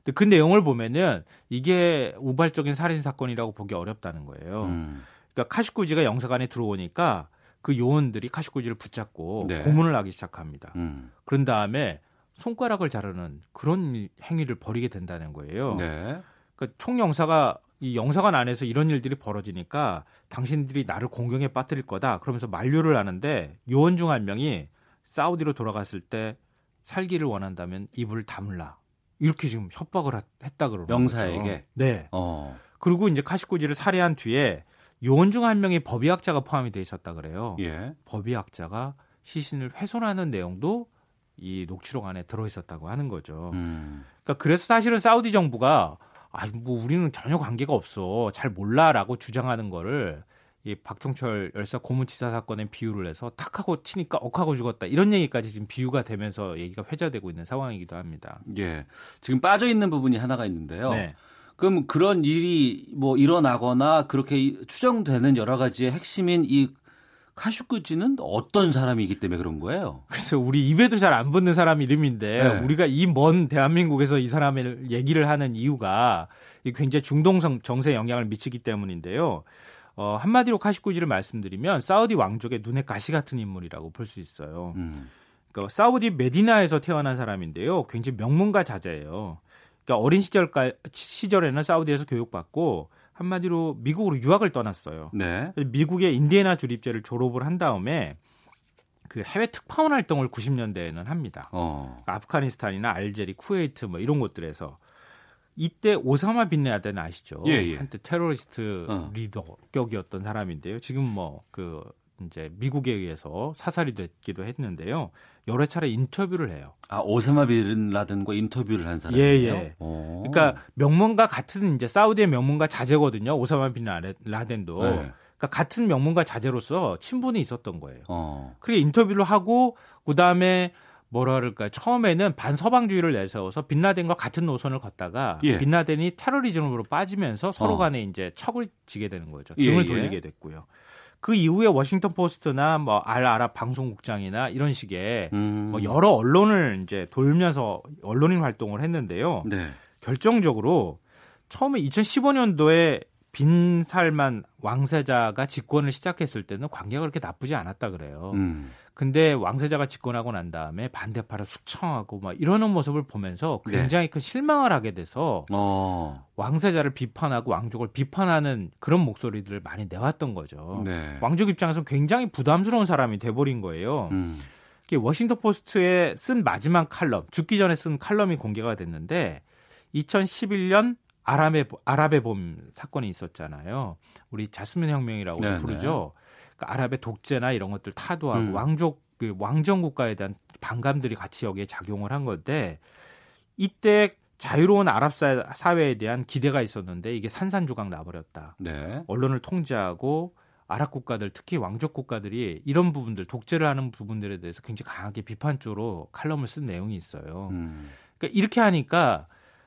근데 그 내용을 보면은 이게 우발적인 살인 사건이라고 보기 어렵다는 거예요. 음. 그러니까 카슈쿠지가 영사관에 들어오니까 그 요원들이 카슈쿠지를 붙잡고 네. 고문을 하기 시작합니다. 음. 그런 다음에 손가락을 자르는 그런 행위를 벌이게 된다는 거예요. 네. 그러니까 총영사가 이 영사관 안에서 이런 일들이 벌어지니까 당신들이 나를 공경에 빠뜨릴 거다. 그러면서 만류를 하는데 요원 중 한 명이 사우디로 돌아갔을 때 살기를 원한다면 입을 다물라. 이렇게 지금 협박을 하- 했다 그러는 명사에게? 거죠. 네. 어. 그리고 이제 카시코지를 살해한 뒤에 요원 중 한 명이 법의학자가 포함이 돼 있었다 그래요. 예. 법의학자가 시신을 훼손하는 내용도 이 녹취록 안에 들어 있었다고 하는 거죠. 음. 그러니까 그래서 사실은 사우디 정부가 아, 뭐 우리는 전혀 관계가 없어. 잘 몰라라고 주장하는 거를 이 박종철 열사 고문치사 사건에 비유를 해서 탁 하고 치니까 억하고 죽었다. 이런 얘기까지 지금 비유가 되면서 얘기가 회자되고 있는 상황이기도 합니다. 예. 지금 빠져 있는 부분이 하나가 있는데요. 네. 그럼 그런 일이 뭐 일어나거나 그렇게 이- 추정되는 여러 가지의 핵심인 이 카슈쿠지는 어떤 사람이기 때문에 그런 거예요? 그래서 우리 입에도 잘 안 붙는 사람 이름인데 네. 우리가 이 먼 대한민국에서 이 사람을 얘기를 하는 이유가 이 굉장히 중동성 정세에 영향을 미치기 때문인데요. 어, 한마디로 카시쿠지를 말씀드리면 사우디 왕족의 눈에 가시 같은 인물이라고 볼 수 있어요. 음. 그러니까 사우디 메디나에서 태어난 사람인데요. 굉장히 명문가 자제예요. 그러니까 어린 시절 시절에는 사우디에서 교육받고 한마디로 미국으로 유학을 떠났어요. 네. 미국의 인디애나 주립대를 졸업을 한 다음에 그 해외 특파원 활동을 90년대에는 합니다. 어. 아프가니스탄이나 알제리, 쿠웨이트 뭐 이런 곳들에서 이때 오사마 빈 라덴 아시죠? 예, 예. 한때 테러리스트 어. 리더격이었던 사람인데요. 지금 뭐 그 이제 미국에 의해서 사살이 됐기도 했는데요. 여러 차례 인터뷰를 해요. 아 오사마 빈 라덴과 인터뷰를 한 사람이에요. 예, 예. 오. 그러니까 명문가 같은 이제 사우디의 명문가 자제거든요. 오사마 빈 라덴- 라덴도. 네. 그러니까 같은 명문가 자제로서 친분이 있었던 거예요. 어. 그래 인터뷰를 하고 그 다음에 뭐라 그럴까 처음에는 반서방주의를 내세워서 빈라덴과 같은 노선을 걷다가 예. 빈라덴이 테러리즘으로 빠지면서 서로 어. 간에 이제 척을 지게 되는 거죠. 예, 등을 예. 돌리게 됐고요. 그 이후에 워싱턴 포스트나 뭐 알 아랍 방송국장이나 이런 식의 음. 뭐 여러 언론을 이제 돌면서 언론인 활동을 했는데요. 네. 결정적으로 처음에 2015년도에 빈 살만 왕세자가 집권을 시작했을 때는 관계가 그렇게 나쁘지 않았다 그래요. 음. 근데 왕세자가 집권하고 난 다음에 반대파를 숙청하고 막 이러는 모습을 보면서 네. 굉장히 큰 실망을 하게 돼서 어. 왕세자를 비판하고 왕족을 비판하는 그런 목소리들을 많이 내왔던 거죠. 네. 왕족 입장에서 굉장히 부담스러운 사람이 돼버린 거예요. 음. 워싱턴 포스트에 쓴 마지막 칼럼, 죽기 전에 쓴 칼럼이 공개가 됐는데 2011년 아랍의 아랍의 봄 사건이 있었잖아요. 우리 자스민 혁명이라고 네네. 부르죠. 그러니까 아랍의 독재나 이런 것들 타도하고 음. 왕족 그 왕정 국가에 대한 반감들이 같이 여기에 작용을 한 건데 이때 자유로운 아랍 사- 사회에 대한 기대가 있었는데 이게 산산조각 나버렸다. 네. 언론을 통제하고 아랍 국가들 특히 왕족 국가들이 이런 부분들 독재를 하는 부분들에 대해서 굉장히 강하게 비판적으로 칼럼을 쓴 내용이 있어요. 음. 그러니까 이렇게 하니까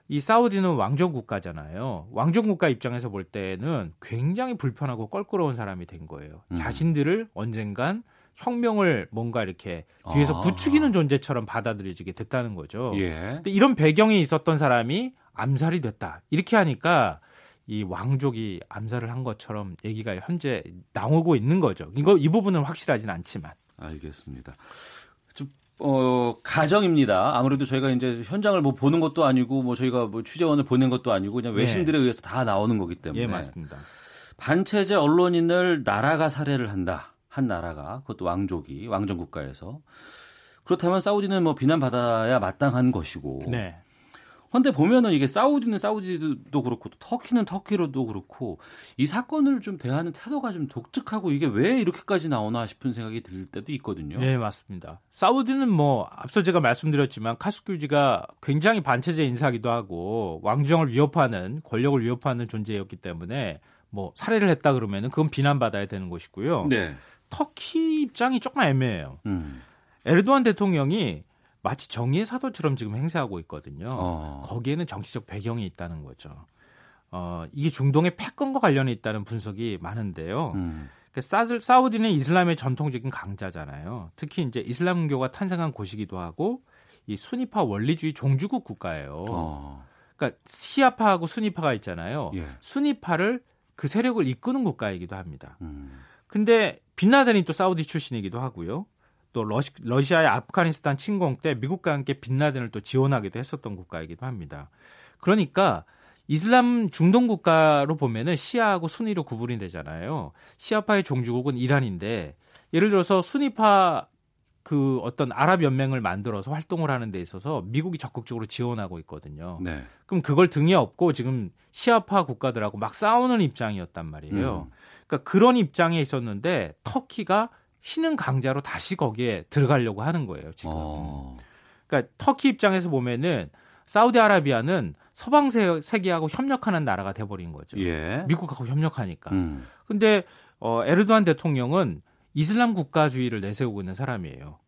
이 사우디는 왕정 국가잖아요. 왕정 국가 입장에서 볼 때는 굉장히 불편하고 껄끄러운 사람이 된 거예요. 음. 자신들을 언젠간 혁명을 뭔가 이렇게 뒤에서 아. 부추기는 존재처럼 받아들여지게 됐다는 거죠. 예. 근데 이런 배경이 있었던 사람이 암살이 됐다. 이렇게 하니까 이 왕족이 암살을 한 것처럼 얘기가 현재 나오고 있는 거죠. 이거 이 부분은 확실하진 않지만. 알겠습니다. 좀, 어, 가정입니다. 아무래도 저희가 이제 현장을 뭐 보는 것도 아니고 뭐 저희가 뭐 취재원을 보낸 것도 아니고 그냥 외신들에 의해서 다 나오는 거기 때문에. 예, 맞습니다. 반체제 언론인을 나라가 살해를 한다. 한 나라가 그것도 왕족이 왕정 국가에서 그렇다면 사우디는 뭐 비난받아야 마땅한 것이고. 네. 근데 보면은 이게 사우디는 사우디도 그렇고 또 터키는 터키로도 그렇고 이 사건을 좀 대하는 태도가 좀 독특하고 이게 왜 이렇게까지 나오나 싶은 생각이 들 때도 있거든요. 네, 맞습니다. 사우디는 뭐 앞서 제가 말씀드렸지만 카스큐지가 굉장히 반체제 인사기도 하고 왕정을 위협하는 권력을 위협하는 존재였기 때문에 뭐 살해를 했다 그러면은 그건 비난받아야 되는 것이고요. 네. 터키 입장이 조금 애매해요. 음. 에르도안 대통령이 마치 정의의 사도처럼 지금 행세하고 있거든요. 어. 거기에는 정치적 배경이 있다는 거죠. 어, 이게 중동의 패권과 관련이 있다는 분석이 많은데요. 음. 그 사드- 사우디는 이슬람의 전통적인 강자잖아요. 특히 이제 이슬람교가 탄생한 곳이기도 하고 이 수니파 원리주의 종주국 국가예요. 어. 그러니까 시아파하고 수니파가 있잖아요. 예. 수니파를 그 세력을 이끄는 국가이기도 합니다. 음. 근데 빈라덴이 또 사우디 출신이기도 하고요. 또 러시, 러시아의 아프가니스탄 침공 때 미국과 함께 빈라덴을 또 지원하기도 했었던 국가이기도 합니다. 그러니까 이슬람 중동 국가로 보면은 시아하고 순위로 구분이 되잖아요. 시아파의 종주국은 이란인데 예를 들어서 순위파 그 어떤 아랍 연맹을 만들어서 활동을 하는 데 있어서 미국이 적극적으로 지원하고 있거든요. 네. 그럼 그걸 등에 업고 지금 시아파 국가들하고 막 싸우는 입장이었단 말이에요. 음. 그러니까 그런 입장에 있었는데 터키가 신흥 강자로 다시 거기에 들어가려고 하는 거예요, 지금. 어. 그러니까 터키 입장에서 보면은 사우디아라비아는 서방 세- 세계하고 협력하는 나라가 돼 버린 거죠. 예. 미국하고 협력하니까. 음. 근데 어 에르도안 대통령은 이슬람 국가주의를 내세우고 있는 사람이에요.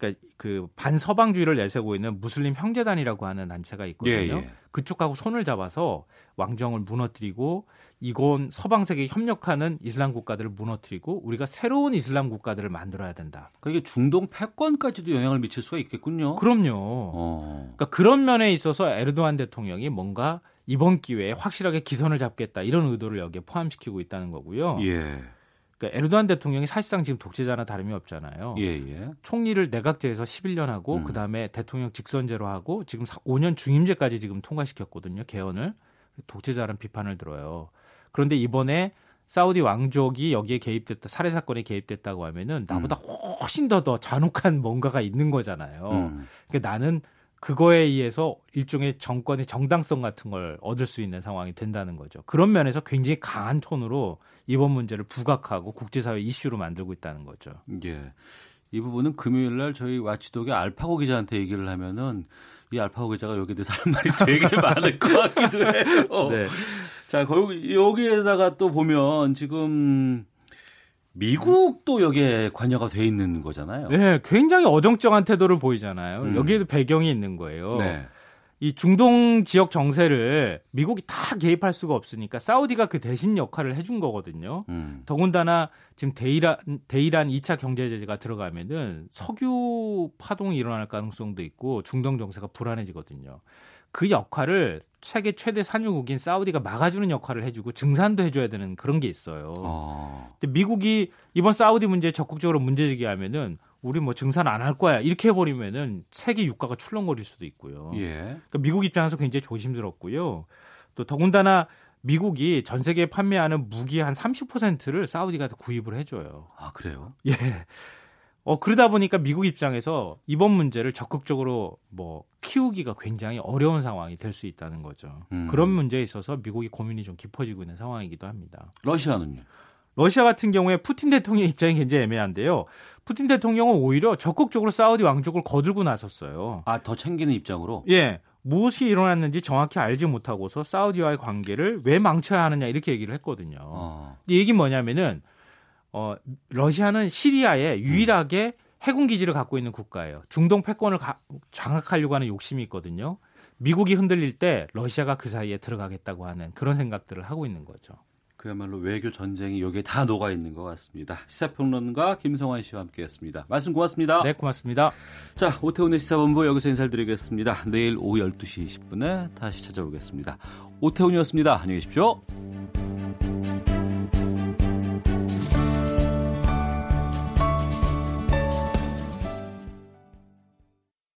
그러니까 그 반서방주의를 내세우고 있는 무슬림 형제단이라고 하는 단체가 있거든요. 예, 예. 그쪽하고 손을 잡아서 왕정을 무너뜨리고 이건 서방 세계에 협력하는 이슬람 국가들을 무너뜨리고 우리가 새로운 이슬람 국가들을 만들어야 된다. 그러니까 이게 중동 패권까지도 영향을 미칠 수가 있겠군요. 그럼요. 어. 그러니까 그런 면에 있어서 에르도안 대통령이 뭔가 이번 기회에 확실하게 기선을 잡겠다 이런 의도를 여기에 포함시키고 있다는 거고요. 예. 그러니까 에르도안 대통령이 사실상 지금 독재자나 다름이 없잖아요. 예, 예. 총리를 내각제에서 11년 하고 음. 그다음에 대통령 직선제로 하고 지금 5년 중임제까지 지금 통과시켰거든요. 개헌을. 독재자라는 비판을 들어요. 그런데 이번에 사우디 왕족이 여기에 개입됐다 살해 사건에 개입됐다고 하면은 나보다 훨씬 더 더 잔혹한 뭔가가 있는 거잖아요. 음. 그러니까 나는 그거에 의해서 일종의 정권의 정당성 같은 걸 얻을 수 있는 상황이 된다는 거죠. 그런 면에서 굉장히 강한 톤으로 이번 문제를 부각하고 국제사회 이슈로 만들고 있다는 거죠. 예. 이 부분은 금요일 날 저희 와치독의 알파고 기자한테 얘기를 하면은 이 알파고 기자가 여기에 대해서 할 말이 되게 많을 것 같기도 해요. 네. 자, 거기 여기에다가 또 보면 지금 미국도 여기에 관여가 돼 있는 거잖아요. 네, 굉장히 어정쩡한 태도를 보이잖아요. 음. 여기에도 배경이 있는 거예요. 네. 이 중동 지역 정세를 미국이 다 개입할 수가 없으니까 사우디가 그 대신 역할을 해준 거거든요. 음. 더군다나 지금 대이란, 대이란 2차 경제 제재가 들어가면은 석유 파동이 일어날 가능성도 있고 중동 정세가 불안해지거든요. 그 역할을 세계 최대 산유국인 사우디가 막아주는 역할을 해주고 증산도 해줘야 되는 그런 게 있어요. 어. 근데 미국이 이번 사우디 문제에 적극적으로 문제 제기하면은 우리 뭐 증산 안 할 거야 이렇게 해버리면은 세계 유가가 출렁거릴 수도 있고요. 예. 그러니까 미국 입장에서 굉장히 조심스럽고요. 또 더군다나 미국이 전 세계에 판매하는 무기 한 30%를 사우디가 다 구입을 해줘요. 아, 그래요? 예. 어 그러다 보니까 미국 입장에서 이번 문제를 적극적으로 뭐 키우기가 굉장히 어려운 상황이 될 수 있다는 거죠. 음. 그런 문제에 있어서 미국이 고민이 좀 깊어지고 있는 상황이기도 합니다. 러시아는요? 러시아 같은 경우에 푸틴 대통령 입장이 굉장히 애매한데요. 푸틴 대통령은 오히려 적극적으로 사우디 왕족을 거들고 나섰어요. 아, 더 챙기는 입장으로? 예. 무엇이 일어났는지 정확히 알지 못하고서 사우디와의 관계를 왜 망쳐야 하느냐 이렇게 얘기를 했거든요. 어. 이 얘기 뭐냐면은 어 러시아는 시리아에 유일하게 해군 기지를 갖고 있는 국가예요. 중동 패권을 가- 장악하려고 하는 욕심이 있거든요. 미국이 흔들릴 때 러시아가 그 사이에 들어가겠다고 하는 그런 생각들을 하고 있는 거죠. 그야말로 외교 전쟁이 여기에 다 녹아 있는 것 같습니다. 시사평론가 김성환 씨와 함께했습니다. 말씀 고맙습니다. 네, 고맙습니다. 자, 오태훈의 시사본부 여기서 인사를 드리겠습니다. 내일 오후 12시 10분에 다시 찾아오겠습니다. 오태훈이었습니다. 안녕히 계십시오.